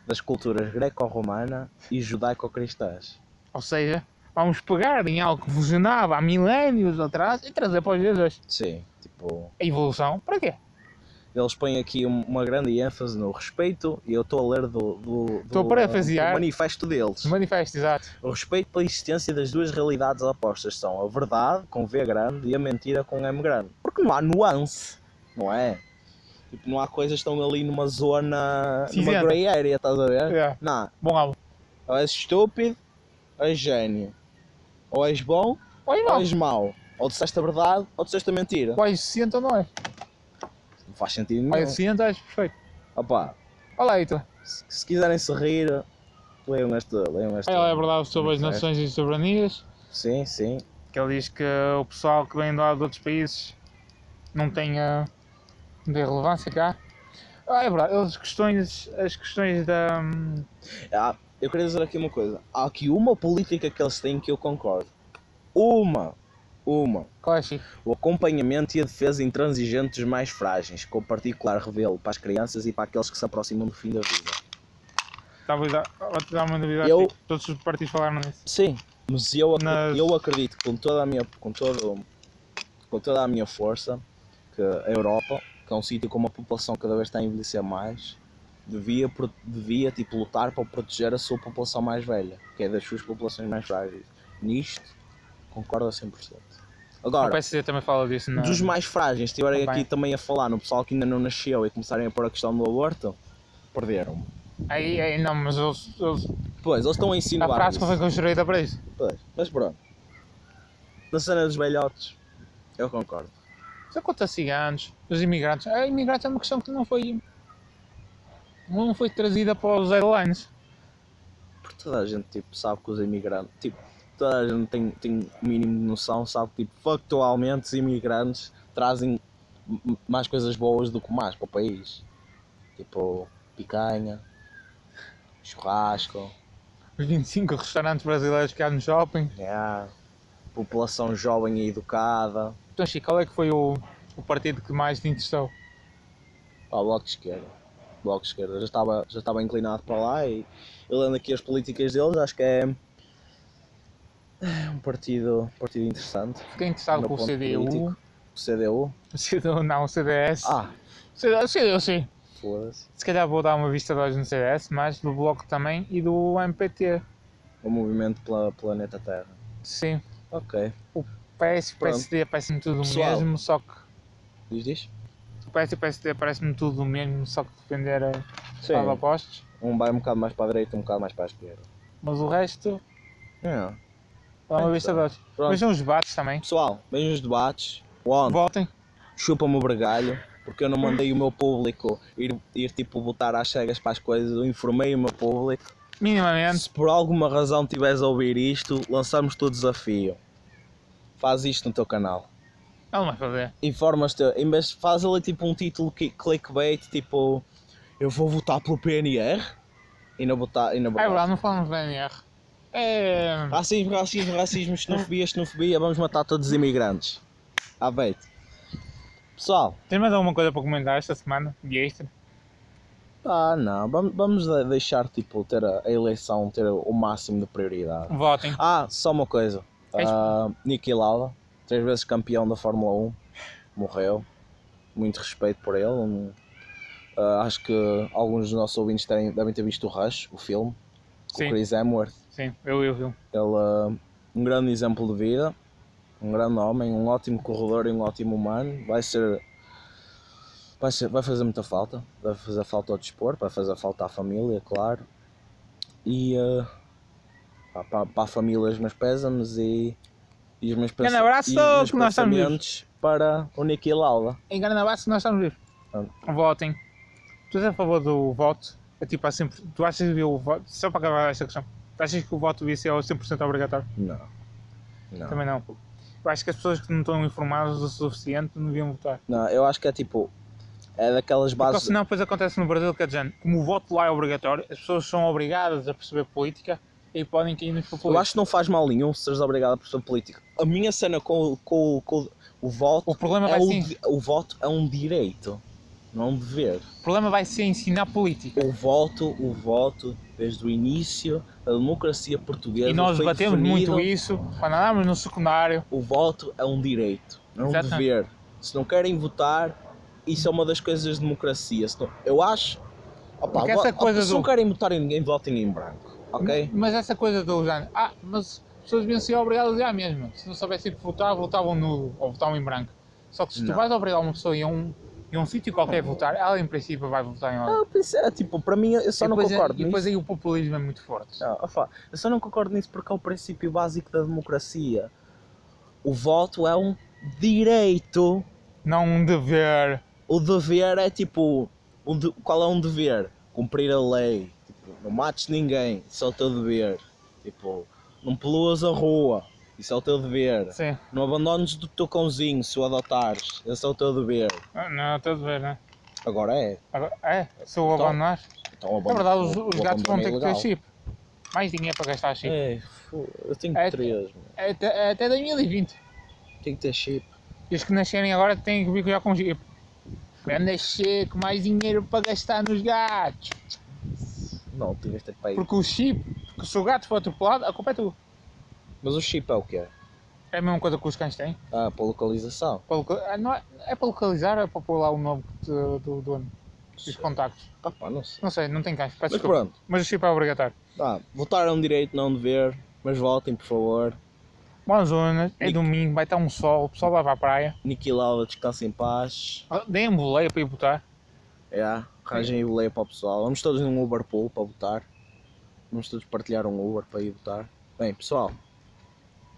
Speaker 3: das culturas greco-romana e judaico-cristãs.
Speaker 4: Ou seja, vamos pegar em algo que funcionava há milénios atrás e trazer para os dias hoje.
Speaker 3: Sim, tipo,
Speaker 4: A evolução, para quê?
Speaker 3: eles põem aqui um- uma grande ênfase no respeito e eu estou a ler do, do, do, do manifesto deles.
Speaker 4: Manifesto, exato.
Speaker 3: O respeito pela existência das duas realidades opostas são a verdade com V grande e a mentira com M grande. Porque não há nuance, não é? Tipo, não há coisas que estão ali numa zona, numa
Speaker 4: Cinzenta.
Speaker 3: grey area, estás a ver?
Speaker 4: É.
Speaker 3: Não,
Speaker 4: Bom álbum.
Speaker 3: ou és estúpido, ou és gênio. Ou és bom,
Speaker 4: Ou
Speaker 3: ou
Speaker 4: não.
Speaker 3: és mau. Ou disseste a verdade, ou disseste a mentira.
Speaker 4: Ou és ciente ou não é.
Speaker 3: Não faz sentido
Speaker 4: Ou
Speaker 3: nenhum.
Speaker 4: és ciente ou és perfeito.
Speaker 3: Opa,
Speaker 4: Olha aí, tu.
Speaker 3: se, se quiserem se rir, leiam este. Leiam este
Speaker 4: Ela é verdade sobre as
Speaker 3: manifesto.
Speaker 4: nações e soberanias.
Speaker 3: Sim, sim.
Speaker 4: Que ele diz que o pessoal que vem de lá de outros países não tem, ah, tem relevância cá. Ah, é verdade, as questões, as questões da. hum,
Speaker 3: Ah, eu queria dizer aqui uma coisa. Há aqui uma política que eles têm que eu concordo. Uma. Uma.
Speaker 4: Qual é, Chico?
Speaker 3: O acompanhamento e a defesa intransigente dos mais frágeis, com particular revelo para as crianças e para aqueles que se aproximam do fim da vida.
Speaker 4: Estava a dar- uma dúvida
Speaker 3: Eu-.
Speaker 4: Todos os partidos falaram nisso.
Speaker 3: Sim, mas eu, ac-
Speaker 4: Nas-
Speaker 3: eu acredito com toda a minha com todo, com toda a minha força que a Europa, que é um sítio com uma população que cada vez está a envelhecer mais, devia, devia tipo, lutar para proteger a sua população mais velha, que é das suas populações mais frágeis. Nisto, concordo a 100%.
Speaker 4: O
Speaker 3: Agora,
Speaker 4: PSD também fala disso. Na...
Speaker 3: dos mais frágeis, estiverem aqui também a falar no pessoal que ainda não nasceu e começarem a pôr a questão do aborto, perderam.
Speaker 4: Aí, aí, não, mas eles, eles,
Speaker 3: Pois, eles estão a
Speaker 4: a
Speaker 3: insinuar
Speaker 4: frase que foi construída para isso.
Speaker 3: Pois, mas pronto. Na cena dos velhotes, eu concordo.
Speaker 4: Isso quanto a ciganos, os imigrantes. A imigrantes é uma questão que não foi. Não foi trazida para os airlines.
Speaker 3: Porque toda a gente tipo, sabe que os imigrantes, tipo, toda a gente tem, tem o mínimo de noção, sabe que tipo, factualmente os imigrantes trazem mais coisas boas do que mais para o país. Tipo, picanha, churrasco,
Speaker 4: Os 25 restaurantes brasileiros que há no shopping.
Speaker 3: yeah, população jovem e educada,
Speaker 4: Chico, qual é que foi o, o partido que mais te interessou?
Speaker 3: ao bloco de esquerda. Bloco de esquerda, já estava, já estava inclinado para lá e eu lendo aqui as políticas deles, acho que é um partido, partido interessante.
Speaker 4: Fiquei interessado o CDU.
Speaker 3: político. O CDU. (laughs)
Speaker 4: O CDU não, o CDS.
Speaker 3: Ah,
Speaker 4: CDU, CDU sim.
Speaker 3: foda-se.
Speaker 4: Se calhar vou dar uma vista de olhos no CDS, mas do Bloco também e do MPT.
Speaker 3: O movimento pela planeta Terra.
Speaker 4: Sim.
Speaker 3: Ok.
Speaker 4: PS e. PSD parece-me tudo o mesmo, só que.
Speaker 3: Diz diz?
Speaker 4: O PS e o PSD parece-me tudo o mesmo, só que defender a
Speaker 3: Sim.
Speaker 4: lado opostos.
Speaker 3: Um vai um bocado mais para a direita, um bocado mais para a esquerda.
Speaker 4: Mas o resto,
Speaker 3: É.
Speaker 4: dar uma vista de olhos.
Speaker 3: Pronto.
Speaker 4: Vejam os debates também.
Speaker 3: Pessoal, vejam os debates. Onde?
Speaker 4: Votem.
Speaker 3: Chupa-me o bregalho. Porque eu não mandei o meu público ir, ir tipo botar às cegas para as coisas. Eu informei o meu público.
Speaker 4: Minimamente.
Speaker 3: Se por alguma razão tiveres a ouvir isto, lançamos-te o desafio. Faz isto no teu canal.
Speaker 4: Não vai fazer.
Speaker 3: Informas-te, em vez faz ali tipo um título que- clickbait, tipo eu vou votar pelo PNR e não votar. E não
Speaker 4: É verdade, não falamos da NR. É.
Speaker 3: Racismo, racismo, racismo, xenofobia, xenofobia, vamos matar todos os imigrantes. À beite. Pessoal,
Speaker 4: Tens mais alguma coisa para comentar esta semana? De extra?
Speaker 3: ah não, vamos, vamos de- deixar tipo ter a, a eleição ter o máximo de prioridade.
Speaker 4: Votem.
Speaker 3: Ah, só uma coisa. Ah, Niki Lauda, três vezes campeão da Fórmula 1, morreu. Muito respeito por ele. Um, ah, acho que alguns dos nossos ouvintes terem- devem ter visto o Rush, o filme, com
Speaker 4: Sim.
Speaker 3: o Chris Hemsworth.
Speaker 4: Sim, eu eu vi.
Speaker 3: Ele ah, um grande exemplo de vida, um grande homem, um ótimo corredor e um ótimo humano. Vai ser. Vai, ser, vai fazer muita falta. Vai fazer falta ao desporto, vai fazer falta à família, claro. E pá, para, para a família os meus pésames e, e os meus,
Speaker 4: Grande
Speaker 3: pensa-
Speaker 4: abraço,
Speaker 3: e os meus
Speaker 4: que nós estamos
Speaker 3: pensamentos para o Niki.
Speaker 4: Engana na base que nós estamos vivos.
Speaker 3: Ah.
Speaker 4: Votem. Tu és a favor do voto? É tipo assim, tu achas que o voto. Só para acabar esta questão. Tu achas que o voto devia ser ao 100% obrigatório?
Speaker 3: Não. Não.
Speaker 4: Também não. Eu acho que as pessoas que não estão informadas o suficiente não deviam votar.
Speaker 3: não, eu acho que é tipo. É daquelas
Speaker 4: Porque
Speaker 3: bases.
Speaker 4: senão depois acontece no Brasil que é dizendo, como o voto lá é obrigatório, as pessoas são obrigadas a perceber política e podem cair nos
Speaker 3: Eu
Speaker 4: populistas.
Speaker 3: acho que não faz mal nenhum se seres obrigado a pessoa política. A minha cena com, o- com, com o- voto
Speaker 4: O problema
Speaker 3: é
Speaker 4: vai
Speaker 3: o,
Speaker 4: ser,
Speaker 3: o voto é um direito, não é um dever.
Speaker 4: o problema vai ser ensinar política.
Speaker 3: O voto, o voto, desde o início da democracia portuguesa
Speaker 4: E nós debatemos
Speaker 3: definido,
Speaker 4: muito isso quando andávamos no secundário.
Speaker 3: O voto é um direito, não é um
Speaker 4: Exatamente.
Speaker 3: dever. Se não querem votar, isso é uma das coisas de democracia. Se não- eu acho. Opa,
Speaker 4: essa coisa
Speaker 3: se
Speaker 4: do-
Speaker 3: não querem votar em ninguém, votem em branco. Ok?
Speaker 4: Mas essa coisa do género, ah, mas as pessoas deviam ser obrigadas a ir à mesma. Se não soubessem que votar, votavam nulo ou votavam em branco. Só que se tu
Speaker 3: Não.
Speaker 4: vais obrigar uma pessoa a ir a um, a um sítio qualquer a votar, ela em princípio vai votar em.
Speaker 3: Ah, isso é, tipo, para mim, eu só
Speaker 4: e
Speaker 3: não
Speaker 4: depois, é-
Speaker 3: concordo
Speaker 4: e depois
Speaker 3: nisso.
Speaker 4: aí o populismo é muito forte.
Speaker 3: Não, opa, eu só não concordo nisso porque é o princípio básico da democracia. o voto é um direito.
Speaker 4: Não um dever.
Speaker 3: O dever é tipo. um de- qual é um dever? Cumprir a lei. Não mates ninguém, isso é o teu dever. Tipo, não poluas a rua, isso é o teu dever.
Speaker 4: Sim.
Speaker 3: Não abandones do teu cãozinho se o adotares, esse é o teu dever.
Speaker 4: Ah, Não, é o teu dever, né?
Speaker 3: Agora é.
Speaker 4: Agora, é, se o
Speaker 3: Então,
Speaker 4: abandonar.
Speaker 3: Então,
Speaker 4: É verdade, os, os gatos vão ter que ter
Speaker 3: ilegal.
Speaker 4: chip. Mais dinheiro para gastar chip.
Speaker 3: É, eu tenho
Speaker 4: É-
Speaker 3: três.
Speaker 4: É até, é até 2020.
Speaker 3: Tenho que ter chip.
Speaker 4: E os que nascerem agora têm que vir já com chip. Ganda checo, mais dinheiro para gastar nos gatos.
Speaker 3: Não, de ter para.
Speaker 4: Porque o chip, porque se o gato for atropelado, a culpa é tua.
Speaker 3: Mas o chip é o que é?
Speaker 4: É a mesma coisa que os cães têm.
Speaker 3: Ah, para localização.
Speaker 4: Para loca- ah, não é, é para localizar ou é para pôr lá o nome do, do dono? Os contactos.
Speaker 3: Ah, pá, não sei.
Speaker 4: Não sei, não tem cães. Peço
Speaker 3: Mas
Speaker 4: desculpa.
Speaker 3: pronto.
Speaker 4: Mas o chip é obrigatório.
Speaker 3: Tá, votar é um direito, não um dever. Mas votem, por favor.
Speaker 4: Boas zonas, é
Speaker 3: Nick.
Speaker 4: domingo, vai estar um sol, o pessoal vai para a praia.
Speaker 3: Niki Lauda descansa em paz.
Speaker 4: Ah, Deem-me boleia para ir botar.
Speaker 3: É, arranjem aí boleia para o pessoal. Vamos todos num Uber Pool para votar. Vamos todos partilhar um Uber para ir votar. Bem, pessoal.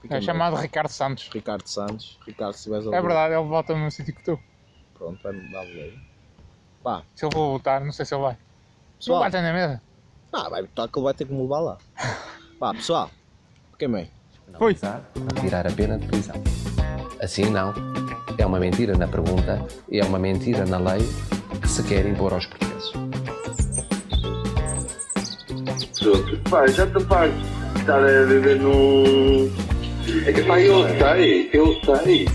Speaker 4: É
Speaker 3: bem.
Speaker 4: chamado Ricardo Santos.
Speaker 3: Ricardo Santos. Ricardo, se
Speaker 4: É verdade, ele vota no mesmo sítio que tu.
Speaker 3: Pronto, vai-me dar boleia. Pá,
Speaker 4: Se ele for votar, não sei se ele vai. Não
Speaker 3: pessoal.
Speaker 4: bate na mesa.
Speaker 3: Ah, vai votar que ele vai ter que me levar lá. (laughs) Pá, pessoal. Fiquem bem.
Speaker 4: Foi.
Speaker 1: Retirar a pena de prisão. Assim não. É uma mentira na pergunta e é uma mentira na lei se quer impor aos portugueses.
Speaker 2: Pá, já estou farto de estar a viver num. É que pá, eu sei, eu sei.